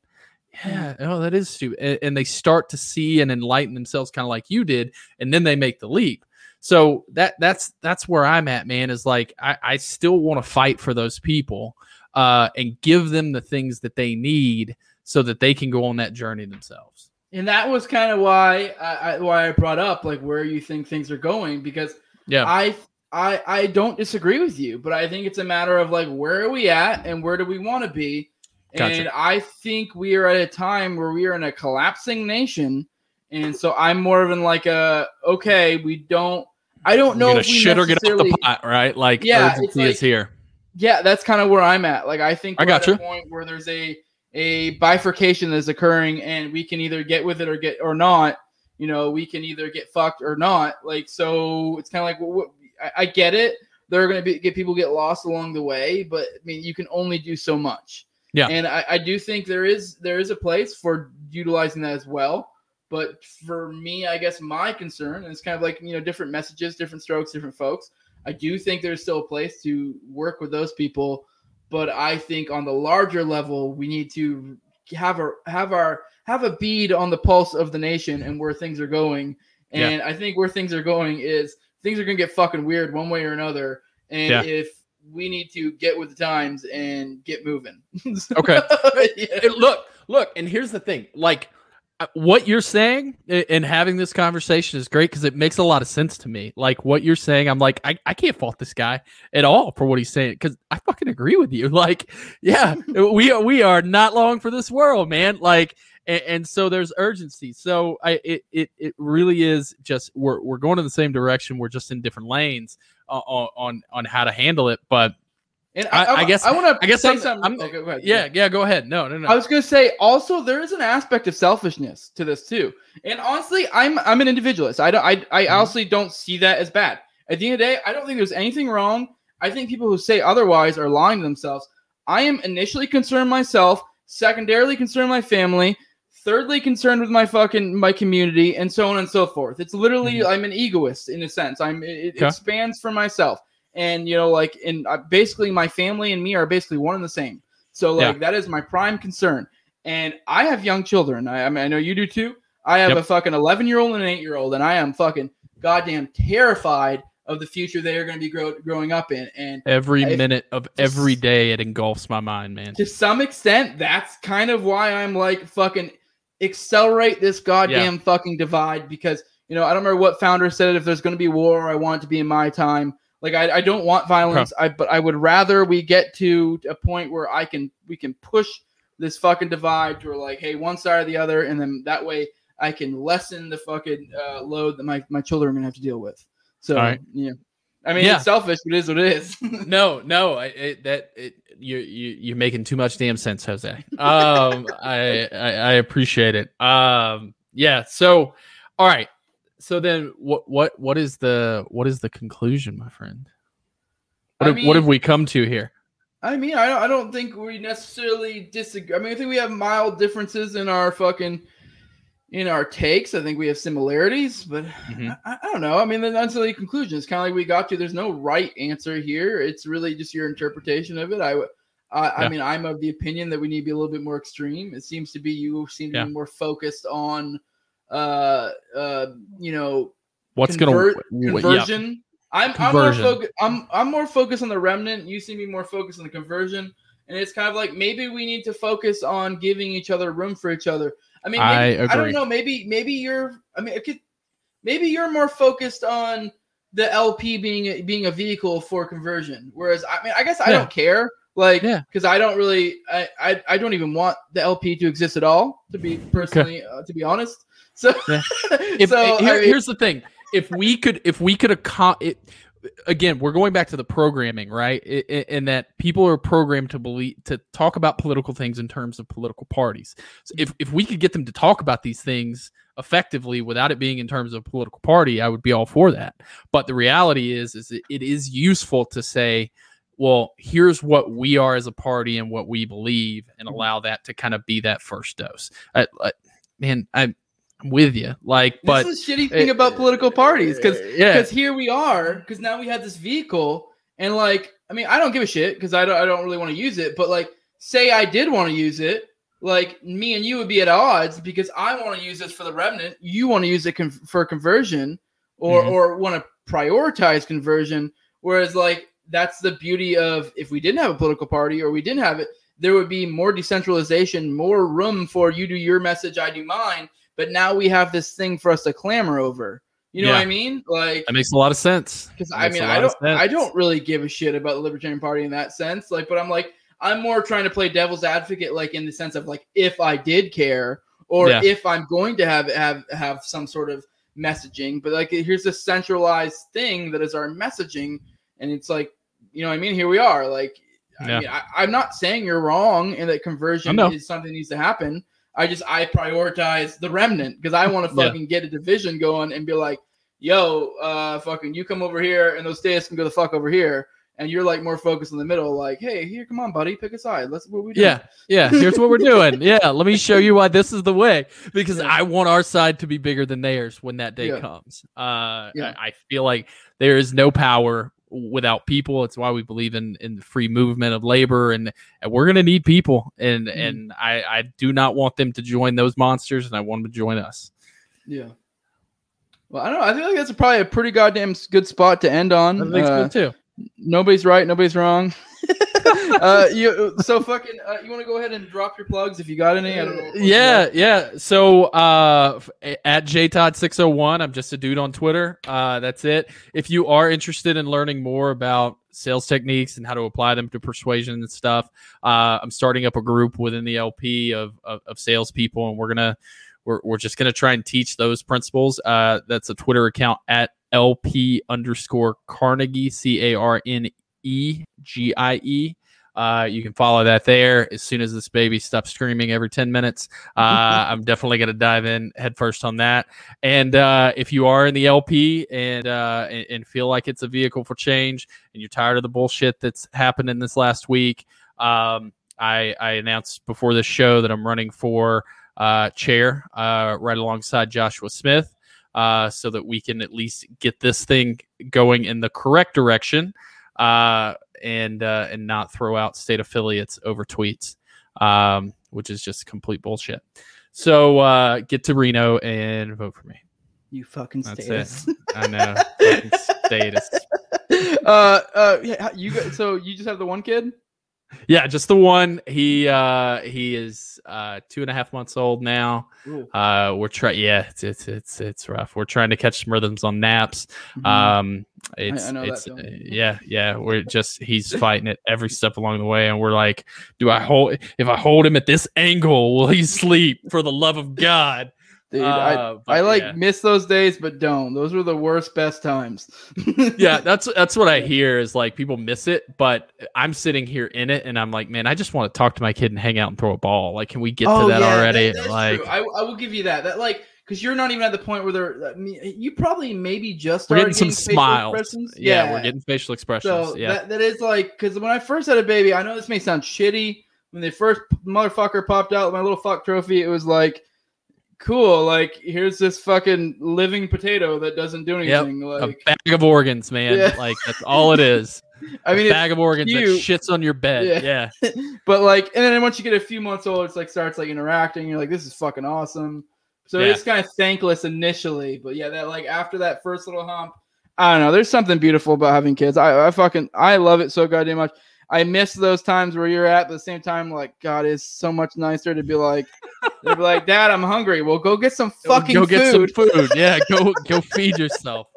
S2: Yeah. Oh that is stupid and, and they start to see and enlighten themselves kind of like you did and then they make the leap so that that's that's where i'm at man is like i, I still want to fight for those people uh, and give them the things that they need so that they can go on that journey themselves
S1: and that was kind of why I, I why I brought up like where you think things are going because
S2: yeah
S1: I I I don't disagree with you, but I think it's a matter of like where are we at and where do we want to be?
S2: Gotcha.
S1: And I think we are at a time where we are in a collapsing nation, and so I'm more of in like a okay, we don't. I don't know if we
S2: shit or get off the pot right like
S1: Yeah,
S2: urgency
S1: it's like-
S2: is here
S1: Yeah, that's kind of where I'm at. Like I think
S2: I got
S1: at
S2: you.
S1: a point where there's a a bifurcation that's occurring, and we can either get with it or get or not. You know, we can either get fucked or not. Like so, it's kind of like well, what, I, I get it. There are going to be get people get lost along the way, but I mean, you can only do so much.
S2: Yeah.
S1: and I, I do think there is there is a place for utilizing that as well. But for me, I guess my concern is kind of like you know different messages, different strokes, different folks. I do think there's still a place to work with those people, but I think on the larger level, we need to have our have our have a bead on the pulse of the nation and where things are going.
S2: Yeah.
S1: And I think where things are going is things are gonna get fucking weird one way or another. And
S2: Yeah.
S1: if we need to get with the times and get moving.
S2: Okay.
S1: Yeah.
S2: Look, look, and here's the thing: like what you're saying and having this conversation is great because it makes a lot of sense to me. Like what you're saying, I'm like, I, I can't fault this guy at all for what he's saying because I fucking agree with you. Like, yeah, we are we are not long for this world, man. Like, and, and so there's urgency. So I it it it really is just we're we're going in the same direction. We're just in different lanes uh, on on on how to handle it, but.
S1: And
S2: I- I guess-
S1: I want to
S2: I guess
S1: say
S2: I'm-
S1: something.
S2: I'm-
S1: okay, go ahead.
S2: Yeah, yeah, go ahead. No, no, no.
S1: I was gonna say also there is an aspect of selfishness to this too. And honestly, I'm I'm an individualist. I don't I I
S2: Mhm.
S1: honestly don't see that as bad. At the end of the day, I don't think there's anything wrong. I think people who say otherwise are lying to themselves. I am initially concerned myself, secondarily concerned my family, thirdly concerned with my fucking my community, and so on and so forth. It's literally I'm an egoist in a sense. I'm it, it
S2: Okay.
S1: expands for myself, and you know like in uh, basically my family and me are basically one and the same. So like that is my prime concern. And I have young children. I, I mean I know you do too. I have
S2: Yep.
S1: a fucking 11 year old and an 8 year old, and I am fucking goddamn terrified of the future they are going to be grow- growing up in. And
S2: Every
S1: If-
S2: minute of every day, it engulfs my mind, man.
S1: to some extent, that's kind of why I'm like fucking accelerate this goddamn fucking divide because you know I don't remember what founder said it. If there's going to be war, I want it to be in my time. Like I, I don't want violence. I but I would rather we get to a point where I can we can push this fucking divide to where like hey one side or the other, and then that way I can lessen the fucking uh, load that my my children are gonna have to deal with. So
S2: All right.
S1: yeah, I mean
S2: Yeah.
S1: it's selfish, but it is what it is.
S2: No, no, I, it, that it, you you you're making too much damn sense, Jose. Um, I, I I appreciate it. Um, yeah. So, all right. So then, what what what is the what is the conclusion, my friend? What,
S1: I
S2: have, what have we come to here?
S1: I mean, I don't, I don't think we necessarily disagree. I mean, I think we have mild differences in our fucking in our takes. I think we have similarities, but
S2: Mhm.
S1: I, I don't know. I mean, the conclusion. It's kind of like we got to. There's no right answer here. It's really just your interpretation of it. I would I, I mean, I'm of the opinion that we need to be a little bit more extreme. It seems to be you seem to
S2: Yeah.
S1: be more focused on, uh, uh, you know,
S2: What's gonna yeah.
S1: conversion. I'm
S2: Conversion.
S1: I'm more focused. I'm I'm more focused on the remnant. You seem to be more focused on the conversion, and it's kind of like maybe we need to focus on giving each other room for each other. I mean,
S2: I
S1: maybe, I, don't know. Maybe maybe you're. I mean, could. Maybe you're more focused on the LP being a, being a vehicle for conversion, whereas I mean, I guess I
S2: Yeah.
S1: don't care. Like,
S2: Yeah.
S1: because I don't really, I, I, I don't even want the LP to exist at all. To be personally, uh, to be honest. So,
S2: Yeah. if,
S1: so
S2: here-
S1: I mean-
S2: here's the thing. If we could if we could again we're going back to the programming right? I- I- in that people are programmed to believe to talk about political things in terms of political parties. So if, if we could get them to talk about these things effectively without it being in terms of political party i would be all for that. But the reality is is it, is useful to say well here's what we are as a party and what we believe and
S1: Mm-hmm.
S2: allow that to kind of be that first dose. I, I, man i'm I'm with you like but
S1: this is the shitty thing about political parties because
S2: yeah
S1: because here we are because now we have this vehicle and like i mean i don't give a shit because I don't, I don't really want to use it but like say i did want to use it like me and you would be at odds because i want to use this for the remnant you want to use it con- for conversion or
S2: Mhm.
S1: or want to prioritize conversion whereas like that's the beauty of if we didn't have a political party or we didn't have it there would be more decentralization more room for you do your message i do mine but now we have this thing for us to clamor over you know what i mean like
S2: that makes a lot of sense
S1: because I mean, I don't, I don't really give a shit about the Libertarian Party in that sense. Like, but I'm like, I'm more trying to play devil's advocate, like in the sense of like, if I did care, or
S2: Yeah.
S1: if I'm going to have have have some sort of messaging, but like, here's a centralized thing that is our messaging, and it's like, you know, what I mean, here we are. Like,
S2: Yeah.
S1: I mean, I, I'm not saying you're wrong and that conversion is something that needs to happen. I just I prioritize the remnant because I want to
S2: Yeah.
S1: fucking get a division going and be like, yo, uh, fucking, you come over here, and those stairs can go the fuck over here, and you're like more focused in the middle, like, hey, here, come on, buddy, pick a side. Let's what we doing?
S2: Yeah, yeah. Here's what we're doing. Yeah, let me show you why this is the way because
S1: Yeah.
S2: I want our side to be bigger than theirs when that day
S1: Yeah.
S2: comes. Uh,
S1: Yeah.
S2: I, I feel like there is no power without people. It's why we believe in in the free movement of labor, and, and we're gonna need people. And
S1: Mhm.
S2: and I I do not want them to join those monsters, and I want them to join us.
S1: yeah. Well, I don't know. I feel like that's probably a pretty goddamn good spot to end on.
S2: I think
S1: Uh,
S2: so too.
S1: Nobody's right, nobody's wrong. uh, you so fucking. Uh, you want to go ahead and drop your plugs if you got any? I don't know.
S2: yeah yeah so uh f- at jtodd601 i'm just a dude on twitter uh that's it if you are interested in learning more about sales techniques and how to apply them to persuasion and stuff uh i'm starting up a group within the lp of of, of salespeople and we're gonna we're, we're just gonna try and teach those principles uh that's a twitter account at lp underscore carnegie c-a-r-n-e-g-i-e uh, you can follow that there as soon as this baby stops screaming every 10 minutes. Uh, I'm definitely going to dive in headfirst on that. And uh, if you are in the LP and, uh, and and feel like it's a vehicle for change and you're tired of the bullshit that's happened in this last week, um, I, I announced before this show that I'm running for uh, chair uh, right alongside Joshua Smith. Uh, so that we can at least get this thing going in the correct direction. Uh, and uh, and not throw out state affiliates over tweets, um, which is just complete bullshit. So uh, get to Reno and vote for me.
S1: You fucking
S2: That's
S1: statist.
S2: I know fucking statist.
S1: uh, uh, you got, so you just have the one kid?
S2: Yeah, just the one. He uh, he is uh, two and a half months old now.
S1: Ooh.
S2: Uh, we're trying. Yeah, it's, it's it's it's rough. We're trying to catch some rhythms on naps.
S1: Mhm.
S2: Um, it's
S1: I know
S2: it's uh, yeah yeah. We're just he's fighting it every step along the way, and we're like, do I hold? If I hold him at this angle, will he sleep? For the love of God!
S1: Dude,
S2: Uh,
S1: I, I like
S2: yeah.
S1: miss those days, but don't. Those were the worst, best times.
S2: yeah, that's that's what I hear is like people miss it, but I'm sitting here in it, and I'm like, man, I just want to talk to my kid and hang out and throw a ball. Like, can we get to that already?
S1: Oh, that- that's
S2: like,
S1: true. I, I will give you that. That like because you're not even at the point where they're. I mean, you probably maybe just
S2: we're getting some smiles.
S1: expressions.
S2: Yeah, we're getting facial expressions.
S1: So
S2: yeah,
S1: that, that is like because when I first had a baby, I know this may sound shitty. When the first motherfucker popped out my little fuck trophy, it was like cool. Like here's this fucking living potato that doesn't do
S2: Yep,
S1: anything.
S2: a bag of organs, man.
S1: Yeah.
S2: Like that's all it is.
S1: I mean,
S2: a bag of organs
S1: cute.
S2: that shits on your bed.
S1: Yeah.
S2: Yeah.
S1: but like, and then once you get a few months old, it's like starts like interacting. You're like, this is fucking awesome. So
S2: Yeah.
S1: it's kind of thankless initially, but yeah, that like after that first little hump, I don't know. There's something beautiful about having kids. I, I fucking I love it so goddamn much. I miss those times where you're at, at the same time, like God is so much nicer to be like, they'd be like, Dad, I'm hungry. Well, go get some fucking
S2: go
S1: food.
S2: get some food. Yeah, go go feed yourself.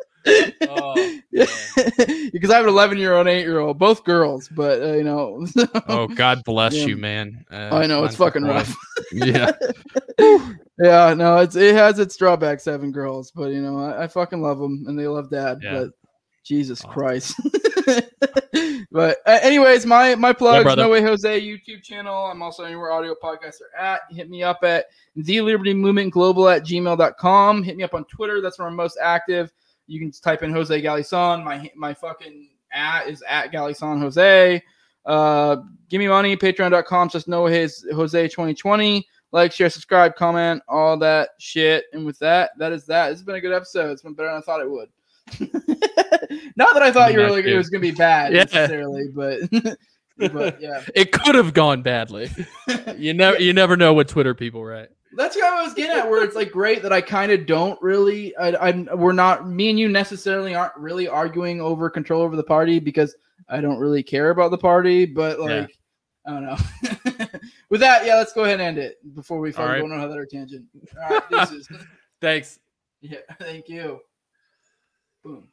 S2: Oh,
S1: because I have an 11 year old, and eight year old, both girls, but uh, you know,
S2: Oh, God bless
S1: Yeah.
S2: you, man. Uh,
S1: I know it's fucking
S2: boy.
S1: rough.
S2: Yeah.
S1: yeah, no, it's it has its drawbacks having girls, but you know, I, I fucking love them and they love dad.
S2: Yeah.
S1: But Jesus
S2: Awesome.
S1: Christ. but uh, anyways, my my plugs,
S2: brother.
S1: No Way Jose YouTube channel. I'm also anywhere audio podcasts are at. Hit me up at the Liberty Movement Global at gmail.com. Hit me up on Twitter. That's where I'm most active. You can just type in Jose Galison. My my fucking at is at Galison Jose. Uh, give me money, patreon.com, just no his Jose 2020. Like, share, subscribe, comment, all that shit. And with that, that is that. It's been a good episode. It's been better than I thought it would. Not that I thought you were like it was gonna be bad
S2: Yeah.
S1: necessarily, but but yeah.
S2: It could have gone badly. You never you never know what Twitter people write.
S1: That's what I was getting at. Where it's like great that I kind of don't really. I, I'm. We're not. Me and you necessarily aren't really arguing over control over the party because I don't really care about the party. But like,
S2: Yeah.
S1: I don't know. With that, yeah, let's go ahead and end it before we fucking
S2: right.
S1: on another tangent. All right, this is.
S2: Thanks.
S1: yeah, thank you. Pum.